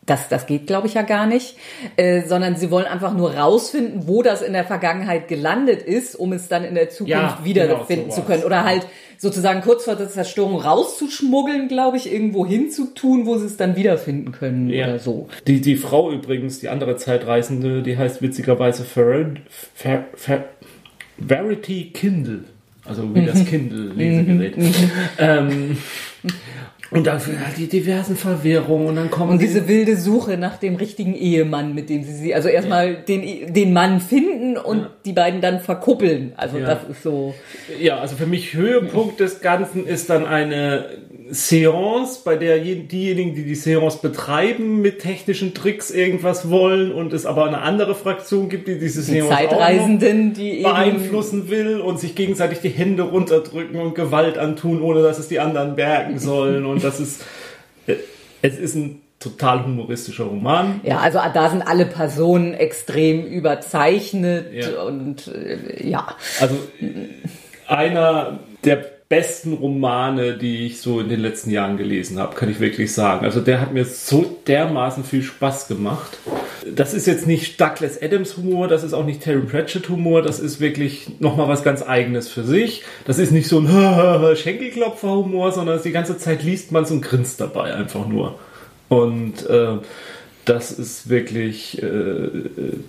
das, das geht, glaube ich, ja gar nicht, äh, sondern sie wollen einfach nur rausfinden, wo das in der Vergangenheit gelandet ist, um es dann in der Zukunft ja, wiederfinden genau, zu können. Oder halt sozusagen kurz vor der Zerstörung rauszuschmuggeln, glaube ich, irgendwo hinzutun, wo sie es dann wiederfinden können ja. oder so. Die, die Frau übrigens, die andere Zeitreisende, die heißt witzigerweise Fer Fer Fer Verity Kindle. Also wie das mhm. Kindle-Lesegerät. Mhm. ähm, [laughs] und dafür die diversen Verwirrungen und dann kommen. Und diese wilde Suche nach dem richtigen Ehemann, mit dem sie sie, also erstmal ja. den, den Mann finden und ja. die beiden dann verkuppeln. Also ja. das ist so. Ja, also für mich Höhepunkt des Ganzen ist dann eine Seance, bei der diejenigen, die die Seance betreiben, mit technischen Tricks irgendwas wollen und es aber eine andere Fraktion gibt, die diese die Seance Zeitreisenden, die beeinflussen will und sich gegenseitig die Hände runterdrücken und Gewalt antun, ohne dass es die anderen bergen sollen und das ist äh, es ist ein total humoristischer Roman. Ja, also da sind alle Personen extrem überzeichnet ja. und äh, ja. Also einer der besten Romane, die ich so in den letzten Jahren gelesen habe, kann ich wirklich sagen. Also der hat mir so dermaßen viel Spaß gemacht. Das ist jetzt nicht Douglas Adams Humor, das ist auch nicht Terry Pratchett Humor, das ist wirklich nochmal was ganz eigenes für sich. Das ist nicht so ein [laughs] Schenkelklopfer Humor, sondern die ganze Zeit liest man und grinst dabei einfach nur. Und äh, das ist wirklich, äh,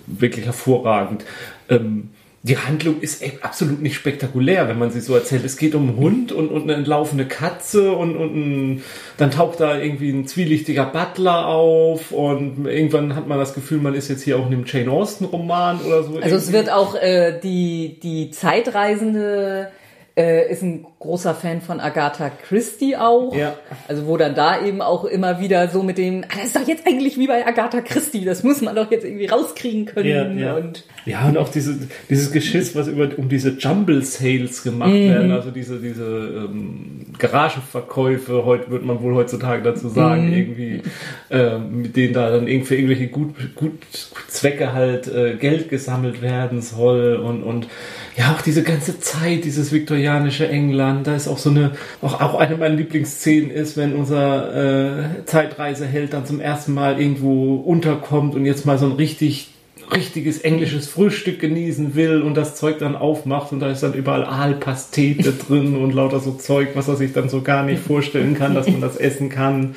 wirklich hervorragend. Ähm, die Handlung ist absolut nicht spektakulär, wenn man sie so erzählt. Es geht um einen Hund und, und eine entlaufene Katze und, und ein, dann taucht da irgendwie ein zwielichtiger Butler auf und irgendwann hat man das Gefühl, man ist jetzt hier auch in einem Jane Austen Roman oder so. Also irgendwie. es wird auch äh, die, die Zeitreisende äh, ist ein großer Fan von Agatha Christie auch. Ja. Also wo dann da eben auch immer wieder so mit dem, ah, das ist doch jetzt eigentlich wie bei Agatha Christie, das muss man doch jetzt irgendwie rauskriegen können. Ja, ja. Und, ja, und auch diese, dieses Geschiss, was über, um diese Jumble Sales gemacht mhm. werden, also diese, diese ähm, Garagenverkäufe, heute wird man wohl heutzutage dazu sagen, mhm. irgendwie, äh, mit denen da dann irgendwie irgendwelche gut, gut Zwecke halt äh, Geld gesammelt werden soll und, und ja, auch diese ganze Zeit, dieses viktorianische England, da ist auch so eine, auch, auch eine meiner Lieblingsszenen ist, wenn unser äh, Zeitreiseheld dann zum ersten Mal irgendwo unterkommt und jetzt mal so ein richtig richtiges englisches Frühstück genießen will und das Zeug dann aufmacht und da ist dann überall Aalpastete [laughs] drin und lauter so Zeug, was er sich dann so gar nicht vorstellen kann, dass man das essen kann.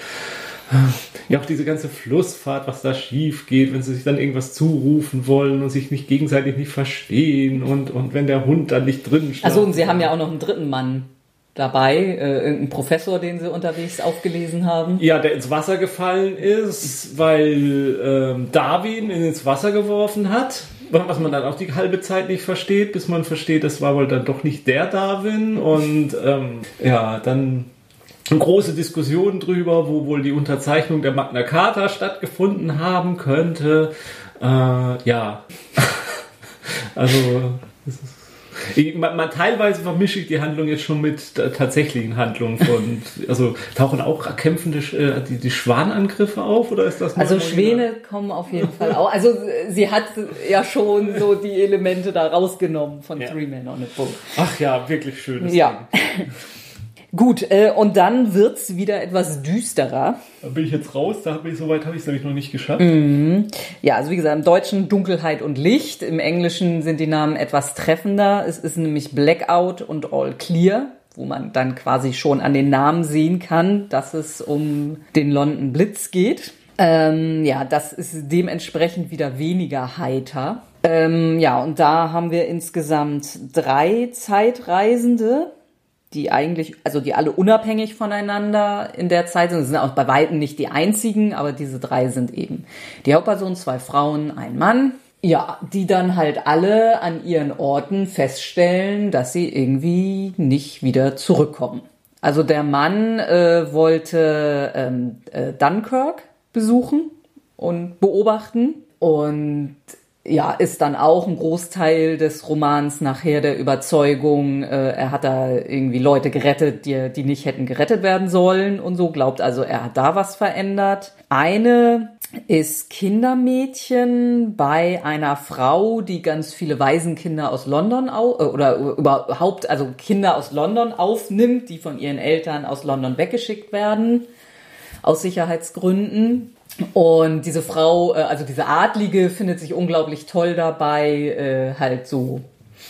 Ja, auch diese ganze Flussfahrt, was da schief geht, wenn sie sich dann irgendwas zurufen wollen und sich nicht gegenseitig nicht verstehen und, und wenn der Hund dann nicht drin steht. Also und sie haben ja auch noch einen dritten Mann dabei, äh, irgendein Professor, den sie unterwegs aufgelesen haben. Ja, der ins Wasser gefallen ist, weil ähm, Darwin ihn ins Wasser geworfen hat. Was man dann auch die halbe Zeit nicht versteht, bis man versteht, das war wohl dann doch nicht der Darwin. Und ähm, ja, dann große Diskussion drüber, wo wohl die Unterzeichnung der Magna Carta stattgefunden haben könnte. Äh, ja, [laughs] also ich, man, man, teilweise vermische ich die Handlung jetzt schon mit tatsächlichen Handlungen von, [laughs] also tauchen auch kämpfende äh, die, die Schwanangriffe auf oder ist das? Also Schwäne kommen auf jeden Fall auch. Also sie hat ja schon so die Elemente da rausgenommen von ja. Three Men on a Boat. Ach ja, wirklich schön. Ja. [laughs] Gut, äh, und dann wird's wieder etwas düsterer. Da bin ich jetzt raus, da habe ich soweit habe ich es nämlich noch nicht geschafft. Mhm. Ja, also wie gesagt, im Deutschen Dunkelheit und Licht, im Englischen sind die Namen etwas treffender. Es ist nämlich Blackout und All Clear, wo man dann quasi schon an den Namen sehen kann, dass es um den London Blitz geht. Ähm, ja, das ist dementsprechend wieder weniger heiter. Ähm, ja, und da haben wir insgesamt drei Zeitreisende die eigentlich, also die alle unabhängig voneinander in der Zeit sind. Sind auch bei Weitem nicht die einzigen, aber diese drei sind eben die Hauptperson, zwei Frauen, ein Mann. Ja, die dann halt alle an ihren Orten feststellen, dass sie irgendwie nicht wieder zurückkommen. Also der Mann äh, wollte ähm, äh, Dunkirk besuchen und beobachten und ja, ist dann auch ein Großteil des Romans nachher der Überzeugung, äh, er hat da irgendwie Leute gerettet, die, die nicht hätten gerettet werden sollen und so, glaubt also, er hat da was verändert. Eine ist Kindermädchen bei einer Frau, die ganz viele Waisenkinder aus London au äh, oder überhaupt also Kinder aus London aufnimmt, die von ihren Eltern aus London weggeschickt werden aus Sicherheitsgründen. Und diese Frau, äh, also diese Adlige, findet sich unglaublich toll dabei, äh, halt so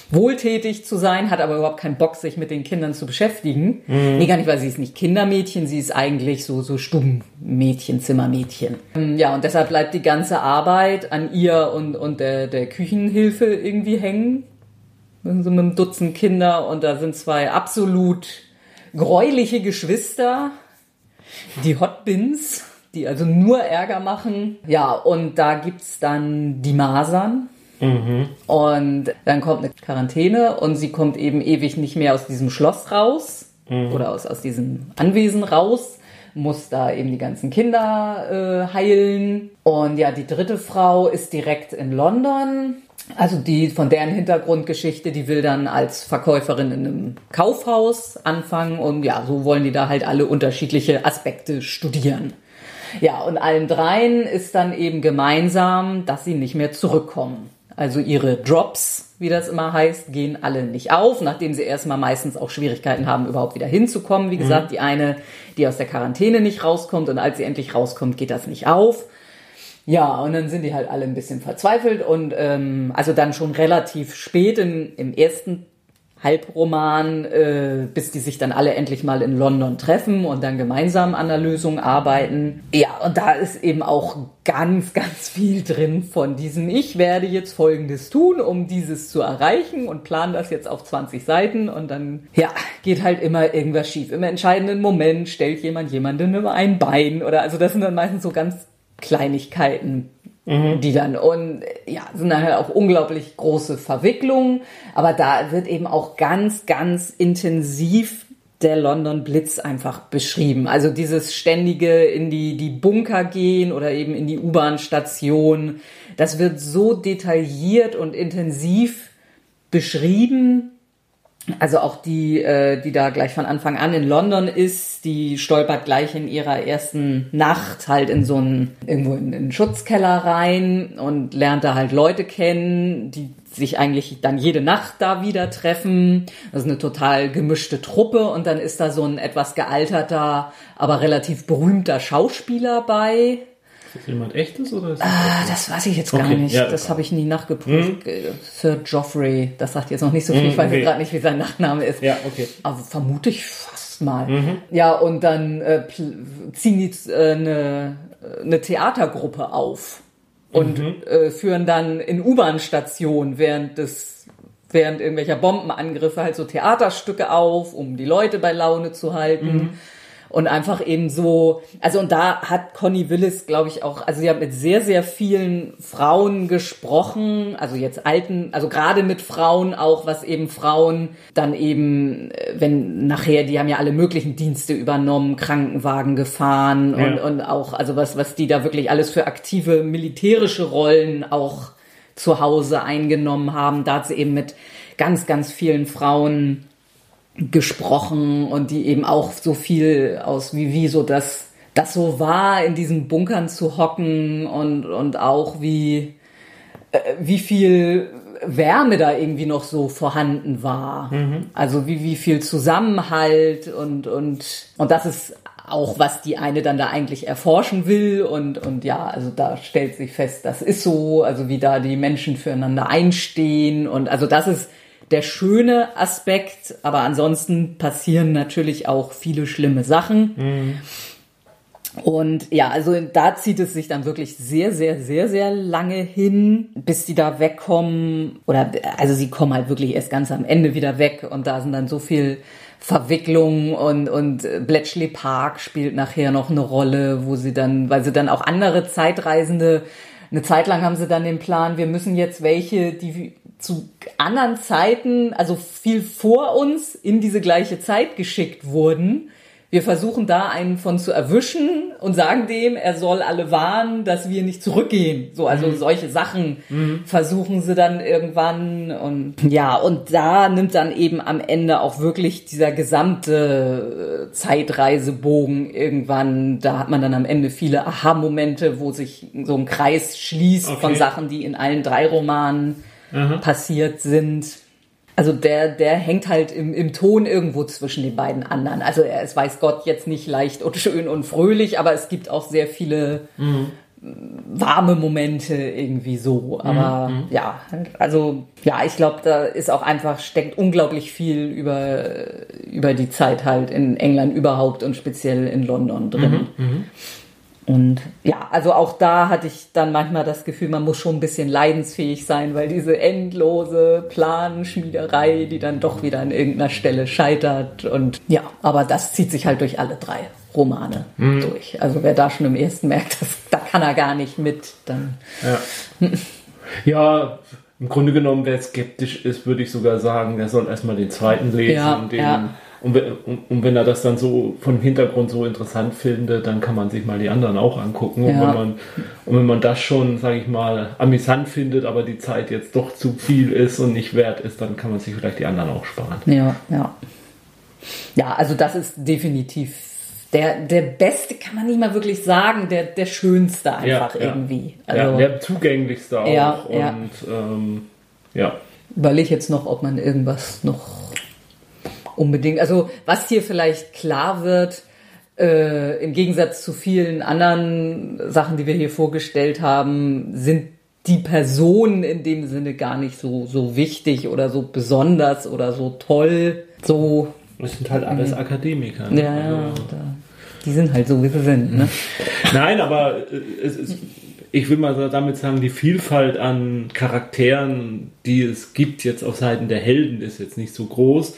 wohltätig zu sein, hat aber überhaupt keinen Bock, sich mit den Kindern zu beschäftigen. Mhm. Nee, gar nicht, weil sie ist nicht Kindermädchen, sie ist eigentlich so, so Stummmädchen, Zimmermädchen. Ähm, ja, und deshalb bleibt die ganze Arbeit an ihr und, und der, der Küchenhilfe irgendwie hängen. So mit einem Dutzend Kinder und da sind zwei absolut gräuliche Geschwister, die Hotbins die also nur Ärger machen. Ja, und da gibt's dann die Masern. Mhm. Und dann kommt eine Quarantäne und sie kommt eben ewig nicht mehr aus diesem Schloss raus mhm. oder aus, aus diesem Anwesen raus muss da eben die ganzen Kinder äh, heilen. Und ja, die dritte Frau ist direkt in London. Also die von deren Hintergrundgeschichte, die will dann als Verkäuferin in einem Kaufhaus anfangen und ja, so wollen die da halt alle unterschiedliche Aspekte studieren. Ja, und allen dreien ist dann eben gemeinsam, dass sie nicht mehr zurückkommen. Also ihre Drops, wie das immer heißt, gehen alle nicht auf, nachdem sie erstmal meistens auch Schwierigkeiten haben, überhaupt wieder hinzukommen. Wie gesagt, mhm. die eine, die aus der Quarantäne nicht rauskommt und als sie endlich rauskommt, geht das nicht auf. Ja, und dann sind die halt alle ein bisschen verzweifelt und ähm, also dann schon relativ spät im, im ersten Halbroman, äh, bis die sich dann alle endlich mal in London treffen und dann gemeinsam an der Lösung arbeiten. Ja, und da ist eben auch ganz, ganz viel drin von diesem, ich werde jetzt Folgendes tun, um dieses zu erreichen und plan das jetzt auf 20 Seiten und dann, ja, geht halt immer irgendwas schief. Im entscheidenden Moment stellt jemand jemandem ein Bein oder also das sind dann meistens so ganz Kleinigkeiten, Mhm. die dann und ja sind halt auch unglaublich große Verwicklungen, aber da wird eben auch ganz ganz intensiv der London Blitz einfach beschrieben. Also dieses ständige in die die Bunker gehen oder eben in die U-Bahn-Station, das wird so detailliert und intensiv beschrieben also auch die, äh, die da gleich von Anfang an in London ist, die stolpert gleich in ihrer ersten Nacht halt in so einen, irgendwo in einen Schutzkeller rein und lernt da halt Leute kennen, die sich eigentlich dann jede Nacht da wieder treffen. Das ist eine total gemischte Truppe und dann ist da so ein etwas gealterter, aber relativ berühmter Schauspieler bei, ist das jemand echtes oder ist das, ah, das weiß ich jetzt gar okay, nicht. Ja, das habe ich nie nachgeprüft. Hm? Sir Geoffrey, das sagt jetzt noch nicht so viel, hm, ich weiß okay. gerade nicht, wie sein Nachname ist. Ja, okay. Aber vermute ich fast mal. Mhm. Ja, und dann äh, ziehen die äh, eine, eine Theatergruppe auf und mhm. äh, führen dann in U-Bahn-Stationen während des während irgendwelcher Bombenangriffe halt so Theaterstücke auf, um die Leute bei Laune zu halten. Mhm und einfach eben so, also und da hat Conny Willis, glaube ich, auch, also sie hat mit sehr, sehr vielen Frauen gesprochen, also jetzt alten, also gerade mit Frauen auch, was eben Frauen dann eben, äh, wenn nachher, die haben ja alle möglichen Dienste übernommen, Krankenwagen gefahren ja. und, und auch, also was, was die da wirklich alles für aktive militärische Rollen auch zu Hause eingenommen haben. Da hat sie eben mit ganz, ganz vielen Frauen gesprochen und die eben auch so viel aus wie wie so das das so war in diesen Bunkern zu hocken und und auch wie äh, wie viel Wärme da irgendwie noch so vorhanden war mhm. also wie wie viel Zusammenhalt und und und das ist auch was die eine dann da eigentlich erforschen will und und ja also da stellt sich fest das ist so also wie da die Menschen füreinander einstehen und also das ist der schöne Aspekt, aber ansonsten passieren natürlich auch viele schlimme Sachen. Mhm. Und ja, also da zieht es sich dann wirklich sehr, sehr, sehr, sehr lange hin, bis die da wegkommen. Oder also sie kommen halt wirklich erst ganz am Ende wieder weg und da sind dann so viel Verwicklung und, und Bletchley Park spielt nachher noch eine Rolle, wo sie dann, weil sie dann auch andere Zeitreisende, eine Zeit lang haben sie dann den Plan, wir müssen jetzt welche, die zu anderen Zeiten, also viel vor uns in diese gleiche Zeit geschickt wurden, wir versuchen da einen von zu erwischen und sagen dem, er soll alle warnen, dass wir nicht zurückgehen. So, also mhm. solche Sachen mhm. versuchen sie dann irgendwann und ja, und da nimmt dann eben am Ende auch wirklich dieser gesamte äh, Zeitreisebogen irgendwann, da hat man dann am Ende viele Aha-Momente, wo sich so ein Kreis schließt okay. von Sachen, die in allen drei Romanen Aha. passiert sind. Also der, der hängt halt im, im Ton irgendwo zwischen den beiden anderen. Also er ist, weiß Gott, jetzt nicht leicht und schön und fröhlich, aber es gibt auch sehr viele mhm. warme Momente irgendwie so. Aber mhm. ja, also ja, ich glaube, da ist auch einfach, steckt unglaublich viel über, über die Zeit halt in England überhaupt und speziell in London drin. Mhm. Und ja, also auch da hatte ich dann manchmal das Gefühl, man muss schon ein bisschen leidensfähig sein, weil diese endlose Planschmiederei, die dann doch wieder an irgendeiner Stelle scheitert. Und ja, aber das zieht sich halt durch alle drei Romane mhm. durch. Also wer da schon im ersten merkt, [laughs] das, da kann er gar nicht mit, dann. Ja. [laughs] ja. Im Grunde genommen, wer skeptisch ist, würde ich sogar sagen, der soll erstmal den zweiten lesen ja, und den ja und, und, und, wenn er das dann so vom Hintergrund so interessant findet, dann kann man sich mal die anderen auch angucken. Ja. Und, wenn man, und wenn man das schon, sage ich mal, amüsant findet, aber die Zeit jetzt doch zu viel ist und nicht wert ist, dann kann man sich vielleicht die anderen auch sparen. Ja, ja. Ja, also das ist definitiv der, der beste, kann man nicht mal wirklich sagen, der, der schönste einfach ja, irgendwie. Also, ja, der zugänglichste auch. Ja, und ähm, ja. Überlege jetzt noch, ob man irgendwas noch unbedingt. Also was hier vielleicht klar wird, äh, im Gegensatz zu vielen anderen Sachen, die wir hier vorgestellt haben, sind die Personen in dem Sinne gar nicht so, so wichtig oder so besonders oder so toll. So. Das sind halt alles Akademiker. Ne? Ja, ja. Also, die sind halt so, wie sie sind. Ne? [laughs] Nein, aber äh, es ist, ich will mal damit sagen, die Vielfalt an Charakteren, die es gibt jetzt auf Seiten der Helden, ist jetzt nicht so groß.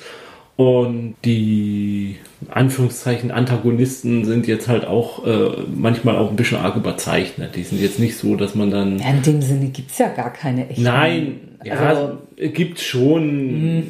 Und die Anführungszeichen Antagonisten sind jetzt halt auch äh, manchmal auch ein bisschen arg überzeichnet. Die sind jetzt nicht so, dass man dann. Ja, in dem Sinne gibt es ja gar keine echten. Nein, ja, also, gibt schon, mh.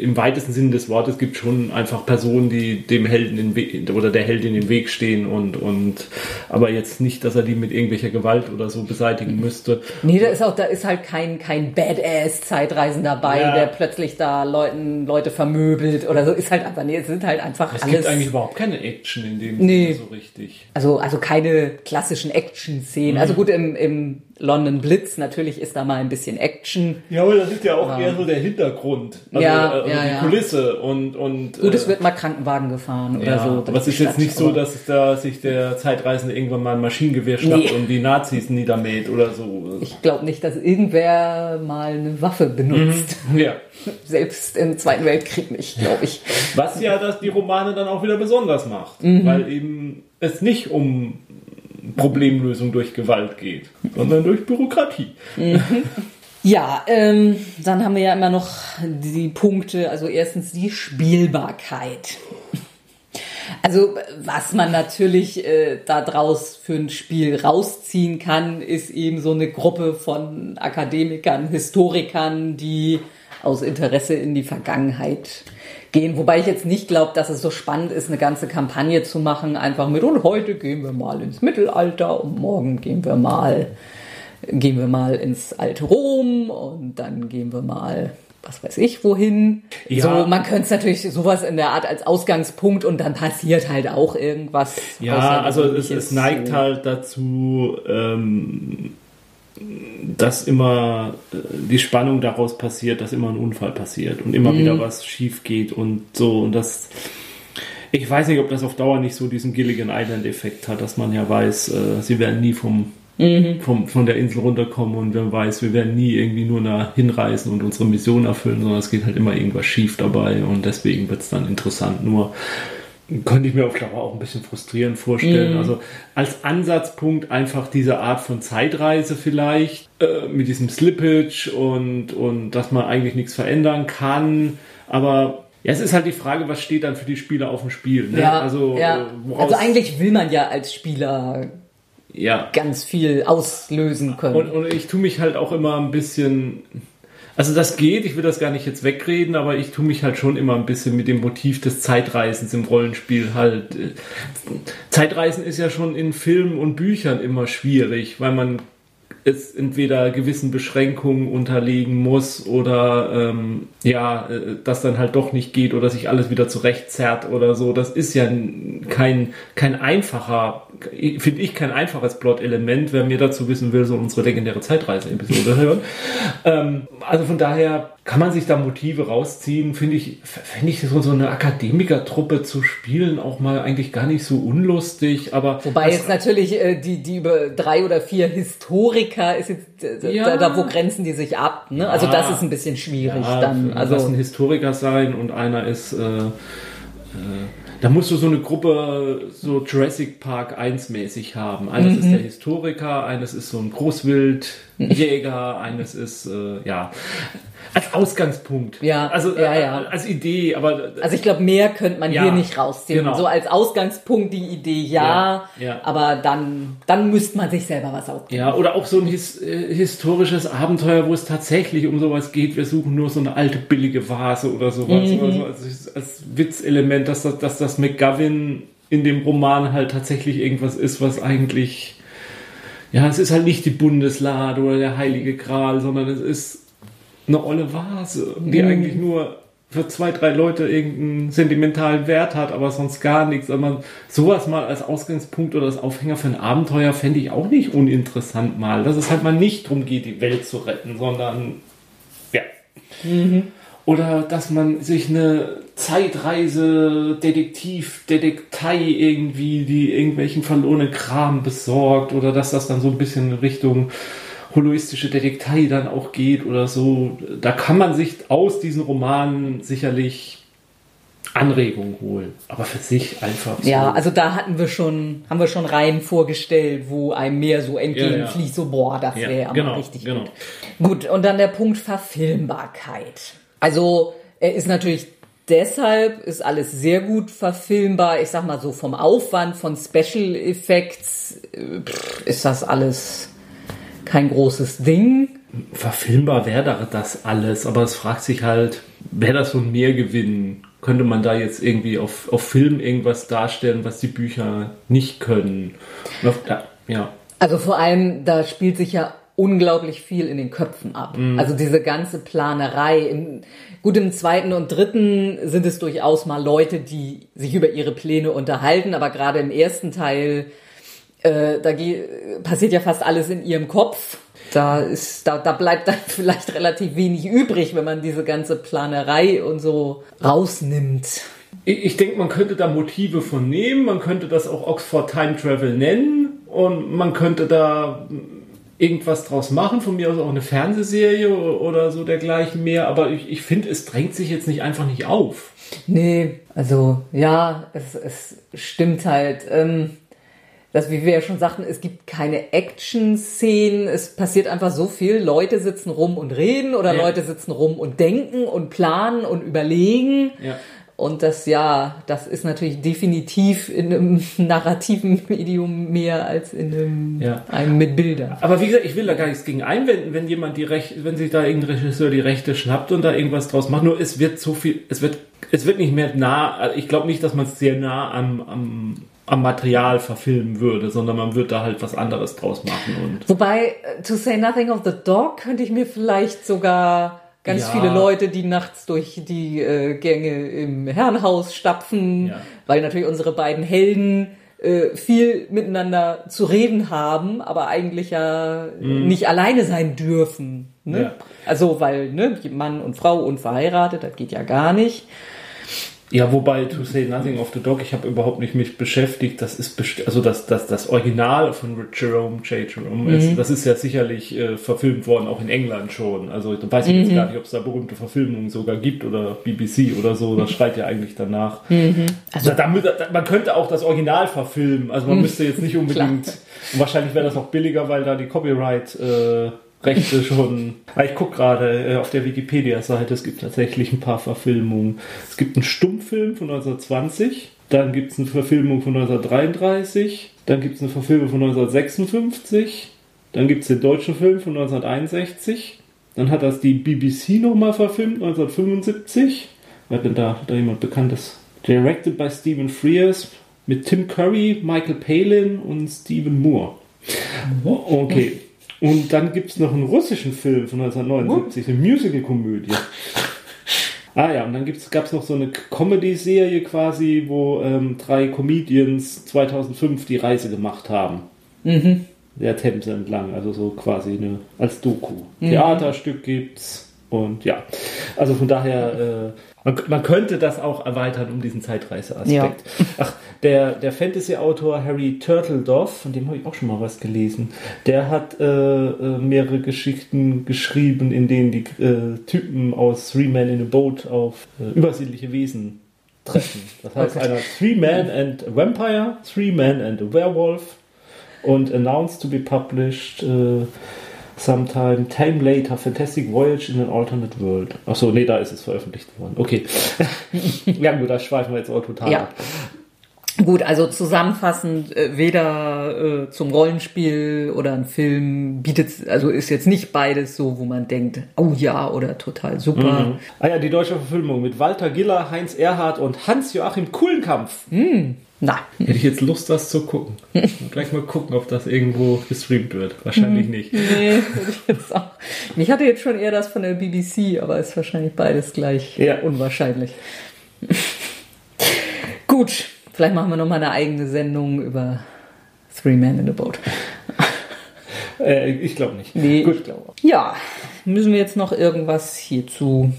im weitesten Sinne des Wortes, gibt schon einfach Personen, die dem Helden den Weg, oder der Heldin den Weg stehen und, und, aber jetzt nicht, dass er die mit irgendwelcher Gewalt oder so beseitigen müsste. Nee, da ist auch, da ist halt kein, kein Badass-Zeitreisen dabei, ja. der plötzlich da Leuten, Leute vermöbelt oder so, ist halt einfach, nee, es sind halt einfach es alles. Es gibt eigentlich überhaupt keine Action in dem nee. Sinne so richtig. Also, also keine klassischen Action-Szenen. Mhm. Also gut, im, im London Blitz. Natürlich ist da mal ein bisschen Action. Ja, aber das ist ja auch ähm, eher so der Hintergrund. Also, ja, also ja, die ja. Kulisse und, und. Gut, es äh, wird mal Krankenwagen gefahren oder so. Aber es ist jetzt nicht so, dass da sich der Zeitreisende irgendwann mal ein Maschinengewehr schnappt nee. und die Nazis niedermäht oder so. Ich glaube nicht, dass irgendwer mal eine Waffe benutzt. Mhm. Ja. [laughs] Selbst im Zweiten Weltkrieg nicht, glaube ich. Was ja das die Romane dann auch wieder besonders macht. Mhm. Weil eben es nicht um Problemlösung durch Gewalt geht, sondern durch Bürokratie. Mhm. Ja, ähm, dann haben wir ja immer noch die Punkte, also erstens die Spielbarkeit. Also was man natürlich äh, daraus für ein Spiel rausziehen kann, ist eben so eine Gruppe von Akademikern, Historikern, die aus Interesse in die Vergangenheit gehen. Wobei ich jetzt nicht glaube, dass es so spannend ist, eine ganze Kampagne zu machen, einfach mit und heute gehen wir mal ins Mittelalter und morgen gehen wir mal gehen wir mal ins alte Rom und dann gehen wir mal was weiß ich wohin. Ja. So, man könnte es natürlich sowas in der Art als Ausgangspunkt und dann passiert halt auch irgendwas. Ja, also es, es neigt so. halt dazu, ähm, dass immer äh, die Spannung daraus passiert, dass immer ein Unfall passiert und immer mhm. wieder was schief geht und so und das ich weiß nicht, ob das auf Dauer nicht so diesen Gilligan Island Effekt hat, dass man ja weiß, äh, sie werden nie vom, mhm. vom, von der Insel runterkommen und wer weiß, wir werden nie irgendwie nur nach hinreisen und unsere Mission erfüllen, sondern es geht halt immer irgendwas schief dabei und deswegen wird es dann interessant. Nur könnte ich mir auf Dauer auch ein bisschen frustrierend vorstellen. Mhm. Also als Ansatzpunkt einfach diese Art von Zeitreise vielleicht äh, mit diesem Slippage und, und dass man eigentlich nichts verändern kann. Aber ja, es ist halt die Frage, was steht dann für die Spieler auf dem Spiel. Ne? Ja, also, ja. äh, also eigentlich will man ja als Spieler ja. ganz viel auslösen können. Und, und ich tue mich halt auch immer ein bisschen. Also das geht, ich will das gar nicht jetzt wegreden, aber ich tue mich halt schon immer ein bisschen mit dem Motiv des Zeitreisens im Rollenspiel halt. äh, Zeitreisen ist ja schon in Filmen und Büchern immer schwierig, weil man es entweder gewissen Beschränkungen unterlegen muss oder ähm, ja, äh, das dann halt doch nicht geht oder sich alles wieder zurechtzerrt oder so. Das ist ja kein, kein einfacher, finde ich kein einfaches Plot-Element, wer mir dazu wissen will, so unsere legendäre Zeitreise-Episode [laughs] hören. Ähm, also von daher kann man sich da Motive rausziehen, finde ich, finde ich so, so eine Akademikertruppe zu spielen auch mal eigentlich gar nicht so unlustig, aber Wobei jetzt natürlich äh, die, die über drei oder vier Historiker ist jetzt, äh, Ja. da, da wo grenzen die sich ab, ne? Also Ja. das ist ein bisschen schwierig Ja, dann. Also Also ein Historiker sein und einer ist. Äh, da musst du so eine Gruppe so Jurassic Park 1 mäßig haben. Eines Mhm. ist der Historiker, eines ist so ein Großwildjäger, eines ist äh, ja als Ausgangspunkt. Ja, also ja, äh, ja. als Idee, aber Also ich glaube, mehr könnte man Ja, hier nicht rausziehen. genau. So als Ausgangspunkt die Idee ja, Ja, aber dann, dann müsste man sich selber was ausdenken. Ja, oder auch so ein his äh, historisches Abenteuer, wo es tatsächlich um sowas geht. Wir suchen nur so eine alte billige Vase oder sowas. Mhm. Oder so als, als Witzelement, dass das, dass das McGovin in dem Roman halt tatsächlich irgendwas ist, was eigentlich. Ja, es ist halt nicht die Bundeslade oder der Heilige Gral, sondern es ist eine olle Vase, die eigentlich nur für zwei, drei Leute irgendeinen sentimentalen Wert hat, aber sonst gar nichts. Aber man, sowas mal als Ausgangspunkt oder als Aufhänger für ein Abenteuer fände ich auch nicht uninteressant mal. Dass es halt mal nicht darum geht, die Welt zu retten, sondern ja. Oder dass man sich eine Zeitreise, Detektiv, Detektei irgendwie, die irgendwelchen verlorenen Kram besorgt oder dass das dann so ein bisschen in Richtung holoistische Detektei dann auch geht oder so. Da kann man sich aus diesen Romanen sicherlich Anregungen holen. Aber für sich einfach so. Ja, also da hatten wir schon, haben wir schon Reihen vorgestellt, wo einem mehr so Ja, ja. entgegenfließt, so boah, das Ja, wäre genau, richtig genau. gut. Gut, und dann der Punkt Verfilmbarkeit. Also er ist natürlich deshalb ist alles sehr gut verfilmbar. Ich sag mal so vom Aufwand von Special Effects äh, ist das alles kein großes Ding. verfilmbar wäre das alles, aber es fragt sich halt, wäre das so ein Mehrgewinn? Könnte man da jetzt irgendwie auf, auf Film irgendwas darstellen, was die Bücher nicht können? Auf- Ja. Also vor allem, da spielt sich ja unglaublich viel in den Köpfen ab. Also diese ganze Planerei. Im, gut, im zweiten und dritten sind es durchaus mal Leute, die sich über ihre Pläne unterhalten, aber gerade im ersten Teil, äh, da passiert ja fast alles in ihrem Kopf. Da ist, da, da bleibt dann [laughs] vielleicht relativ wenig übrig, wenn man diese ganze Planerei und so rausnimmt. Ich, ich denke, man könnte da Motive von nehmen, man könnte das auch Oxford Time Travel nennen und man könnte da irgendwas draus machen, von mir aus auch eine Fernsehserie oder so dergleichen mehr, aber ich, ich finde, es drängt sich jetzt nicht einfach nicht auf. Nee, also ja, es, es stimmt halt. Ähm, dass, wie wir ja schon sagten, es gibt keine Action-Szenen, es passiert einfach so viel. Leute sitzen rum und reden oder Ja. Leute sitzen rum und denken und planen und überlegen. Ja. Und das, ja, das ist natürlich definitiv in einem [laughs] narrativen Medium mehr als in einem, Ja. einem mit Bildern. Aber wie gesagt, ich will da gar nichts gegen einwenden, wenn jemand die Rechte, wenn sich da irgendein Regisseur die Rechte schnappt und da irgendwas draus macht. Nur es wird so viel, es wird, es wird nicht mehr nah, also ich glaube nicht, dass man es sehr nah am, am, am Material verfilmen würde, sondern man wird da halt was anderes draus machen und Wobei, äh, to say nothing of the dog, könnte ich mir vielleicht sogar ganz Ja. viele Leute, die nachts durch die äh, Gänge im Herrenhaus stapfen, Ja. weil natürlich unsere beiden Helden äh, viel miteinander zu reden haben, aber eigentlich ja nicht alleine sein dürfen. Ne? Mhm. Ja. Also, weil ne, Mann und Frau unverheiratet, das geht ja gar nicht. Ja, wobei To Say Nothing of the Dog, ich habe überhaupt nicht mich beschäftigt. Das ist also das, das, das Original von Jerome J. Jerome, mhm. ist, das ist ja sicherlich äh, verfilmt worden, auch in England schon. Also ich weiß mhm. jetzt gar nicht, ob es da berühmte Verfilmungen sogar gibt oder BBC oder so. Das schreit ja eigentlich danach. Mhm. Also da, da, man könnte auch das Original verfilmen. Also man mhm. müsste jetzt nicht [laughs] unbedingt. und wahrscheinlich wäre das auch billiger, weil da die Copyright äh, Rechte schon. Ah, ich gucke gerade äh, auf der Wikipedia-Seite, es gibt tatsächlich ein paar Verfilmungen. Es gibt einen Stummfilm von 1920, dann gibt es eine Verfilmung von 1933, dann gibt es eine Verfilmung von 1956, dann gibt es den deutschen Film von 1961, dann hat das die BBC nochmal verfilmt, 1975. Wer denn da, da jemand Bekanntes? Directed by Stephen Frears mit Tim Curry, Michael Palin und Stephen Moore. Mhm. Okay. Und dann gibt es noch einen russischen Film von 1979, eine Musical-Komödie. Ah ja, und dann gab es noch so eine Comedy-Serie quasi, wo ähm, drei Comedians 2005 die Reise gemacht haben. Mhm. Der Themse entlang, also so quasi eine, als Doku. Mhm. Theaterstück gibt's und ja, also von daher äh, man, man, könnte das auch erweitern um diesen Zeitreiseaspekt. Ja. Ach, der, der Fantasy-Autor Harry Turtledove, von dem habe ich auch schon mal was gelesen, der hat äh, äh, mehrere Geschichten geschrieben, in denen die äh, Typen aus Three Men in a Boat auf äh, übersinnliche Wesen treffen. Das heißt okay. einer Three Man and a Vampire, Three Man and a Werewolf und announced to be published äh, Sometime Time Later, Fantastic Voyage in an Alternate World. Achso, nee, da ist es veröffentlicht worden. Okay. [laughs] ja gut, da schweifen wir jetzt auch total ja. ab. Gut, also zusammenfassend, äh, weder äh, zum Rollenspiel oder ein Film bietet, also ist jetzt nicht beides so, wo man denkt, oh ja, oder total super. Mhm. Ah ja, die deutsche Verfilmung mit Walter Giller, Heinz Erhardt und Hans-Joachim Kuhlenkampf. Mhm. Na. Hätte ich jetzt Lust, das zu gucken. [laughs] Gleich mal gucken, ob das irgendwo gestreamt wird. Wahrscheinlich hm. nicht. Nee, würde ich jetzt auch. Ich hatte jetzt schon eher das von der BBC, aber ist wahrscheinlich beides gleich ja. unwahrscheinlich. [laughs] Gut, vielleicht machen wir noch mal eine eigene Sendung über Three Men in a Boat. [laughs] Äh, ich glaube nicht. Nee, Gut. ich glaube. Ja, müssen wir jetzt noch irgendwas hierzu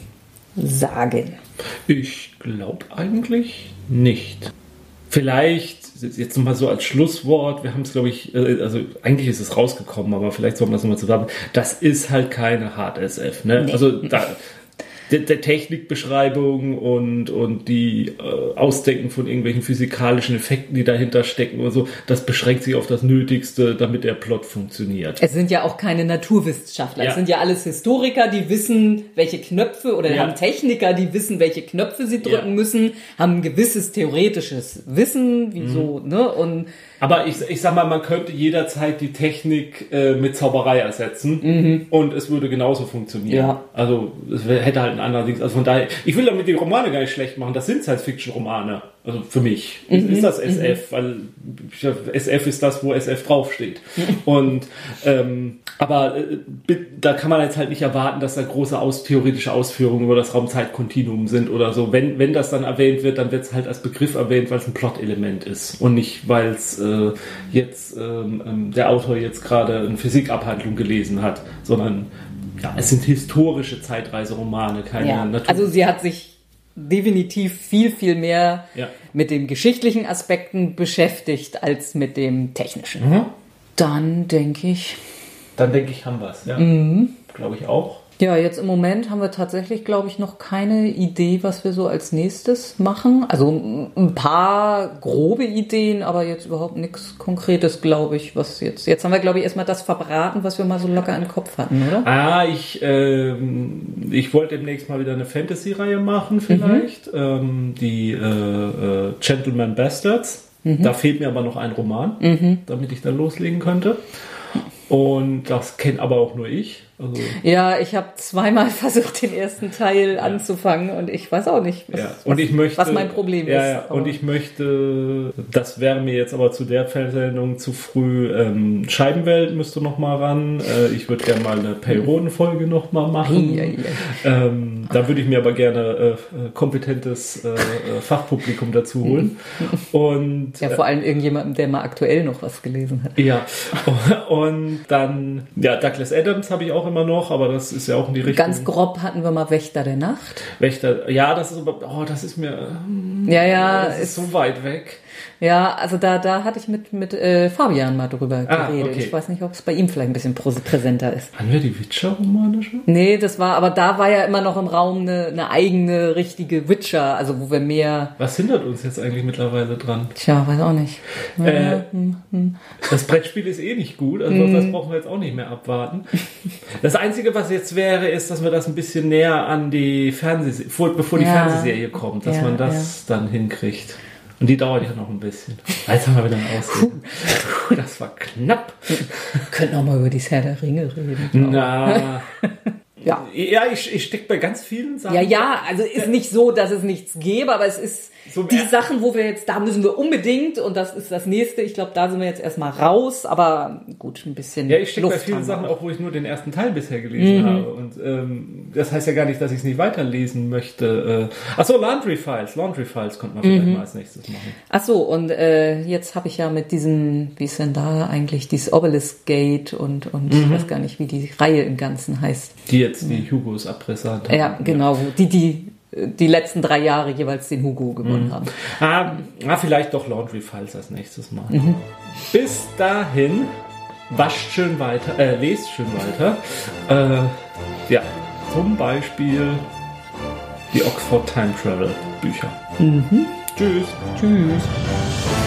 sagen? Ich glaube eigentlich nicht. Vielleicht jetzt nochmal so als Schlusswort, wir haben es glaube ich, äh, also eigentlich ist es rausgekommen, aber vielleicht sollten wir es nochmal zusammen. Das ist halt keine Hard SF, ne? Nee. Also da, [laughs] der, der Technikbeschreibung und, und die äh, Ausdenken von irgendwelchen physikalischen Effekten, die dahinter stecken oder so, das beschränkt sich auf das Nötigste, damit der Plot funktioniert. Es sind ja auch keine Naturwissenschaftler, ja. es sind ja alles Historiker, die wissen, welche Knöpfe oder ja. haben Techniker, die wissen, welche Knöpfe sie drücken ja. müssen, haben ein gewisses theoretisches Wissen, wieso, mhm. ne? Und aber ich, ich sag mal, man könnte jederzeit die Technik äh, mit Zauberei ersetzen mhm. und es würde genauso funktionieren. Ja. Also es hätte halt ein anderer Ding. Also von daher, ich will damit die Romane gar nicht schlecht machen. Das sind Science-Fiction-Romane. Also für mich mhm. ist das SF, mhm. weil SF ist das, wo SF draufsteht. [laughs] Und ähm, aber äh, da kann man jetzt halt nicht erwarten, dass da große aus, theoretische Ausführungen über das Raumzeitkontinuum sind oder so. Wenn, wenn das dann erwähnt wird, dann wird es halt als Begriff erwähnt, weil es ein Plot-Element ist und nicht, weil es äh, jetzt ähm, ähm, der Autor jetzt gerade eine Physikabhandlung gelesen hat, sondern ja, es sind historische Zeitreiseromane, keine ja. Natur. Also sie hat sich definitiv viel, viel mehr ja. mit den geschichtlichen Aspekten beschäftigt als mit dem technischen. Mhm. Dann denke ich. Dann denke ich, haben wir es, ja. Mhm. Glaube ich auch. Ja, jetzt im Moment haben wir tatsächlich, glaube ich, noch keine Idee, was wir so als nächstes machen. Also ein paar grobe Ideen, aber jetzt überhaupt nichts Konkretes, glaube ich, was jetzt. Jetzt haben wir, glaube ich, erstmal das verbraten, was wir mal so locker im Kopf hatten, oder? Ah, ich, äh, ich wollte demnächst mal wieder eine Fantasy-Reihe machen, vielleicht. Mhm. Ähm, die äh, äh, Gentleman Bastards. Mhm. Da fehlt mir aber noch ein Roman, mhm. damit ich dann loslegen könnte. Und das kennt aber auch nur ich. Also ja, ich habe zweimal [laughs] versucht, den ersten Teil ja. anzufangen und ich weiß auch nicht, was, ja. und ich möchte, was mein Problem ja, ist. Ja. Und ich möchte, das wäre mir jetzt aber zu der Sendung zu früh, ähm, Scheibenwelt müsste noch mal ran. Äh, ich würde gerne mal eine Periodenfolge noch mal machen. Ähm, da würde ich mir aber gerne äh, kompetentes äh, äh Fachpublikum dazu holen. [laughs] Und, ja, vor allem irgendjemandem, der mal aktuell noch was gelesen hat. Ja, [laughs] und dann, ja, Douglas Adams habe ich auch immer noch, aber das ist ja auch in die Richtung. Ganz grob hatten wir mal Wächter der Nacht. Wächter, ja, das ist aber, oh, das ist mir, Ja, ja, das ist ist, so weit weg. Ja, also da, da hatte ich mit, mit äh, Fabian mal drüber Ah, geredet. okay. Ich weiß nicht, ob es bei ihm vielleicht ein bisschen prä- präsenter ist. Haben wir die Witcher-Romane schon? Nee, das war, aber da war ja immer noch im Raum eine, eine eigene, richtige Witcher, also wo wir mehr, Was hindert uns jetzt eigentlich mittlerweile dran? tja, weiß auch nicht. Äh, das Brettspiel ist eh nicht gut, also Mhm. das brauchen wir jetzt auch nicht mehr abwarten. Das Einzige, was jetzt wäre, ist, dass wir das ein bisschen näher an die Fernsehserie, vor, bevor die Ja. Fernsehserie kommt, dass Ja, man das dann hinkriegt. Und die dauert ja noch ein bisschen. Jetzt haben wir wieder einen Ausreden. Puh, [laughs] Das war knapp. Könnten auch mal über die Herr der Ringe reden. Na, [laughs] Ja. ja, ich, ich stecke bei ganz vielen Sachen. Ja, ja, also ist nicht so, dass es nichts gäbe, aber es ist So, die. Sachen, wo wir jetzt, da müssen wir unbedingt und das ist das nächste. Ich glaube, da sind wir jetzt erstmal raus, aber gut, ein bisschen. Ja, ich stecke bei vielen Sachen auch. wo ich nur den ersten Teil bisher gelesen habe. Und ähm, das heißt ja gar nicht, dass ich es nicht weiterlesen möchte. Äh, achso, Laundry Files. Laundry Files könnte man vielleicht mal als nächstes machen. Ach so, und äh, jetzt habe ich ja mit diesem, wie ist denn da eigentlich, dieses Obelisk Gate und, und ich weiß gar nicht, wie die Reihe im Ganzen heißt. Die jetzt die Hugos Abrissant haben. Ja, genau, wo die, die die letzten drei Jahre jeweils den Hugo gewonnen haben. Ah, ah, vielleicht doch Laundry Files als nächstes Mal. Bis dahin, wascht schön weiter, äh, lest schön weiter. Äh, ja, zum Beispiel die Oxford Time Travel Bücher. Tschüss. Tschüss.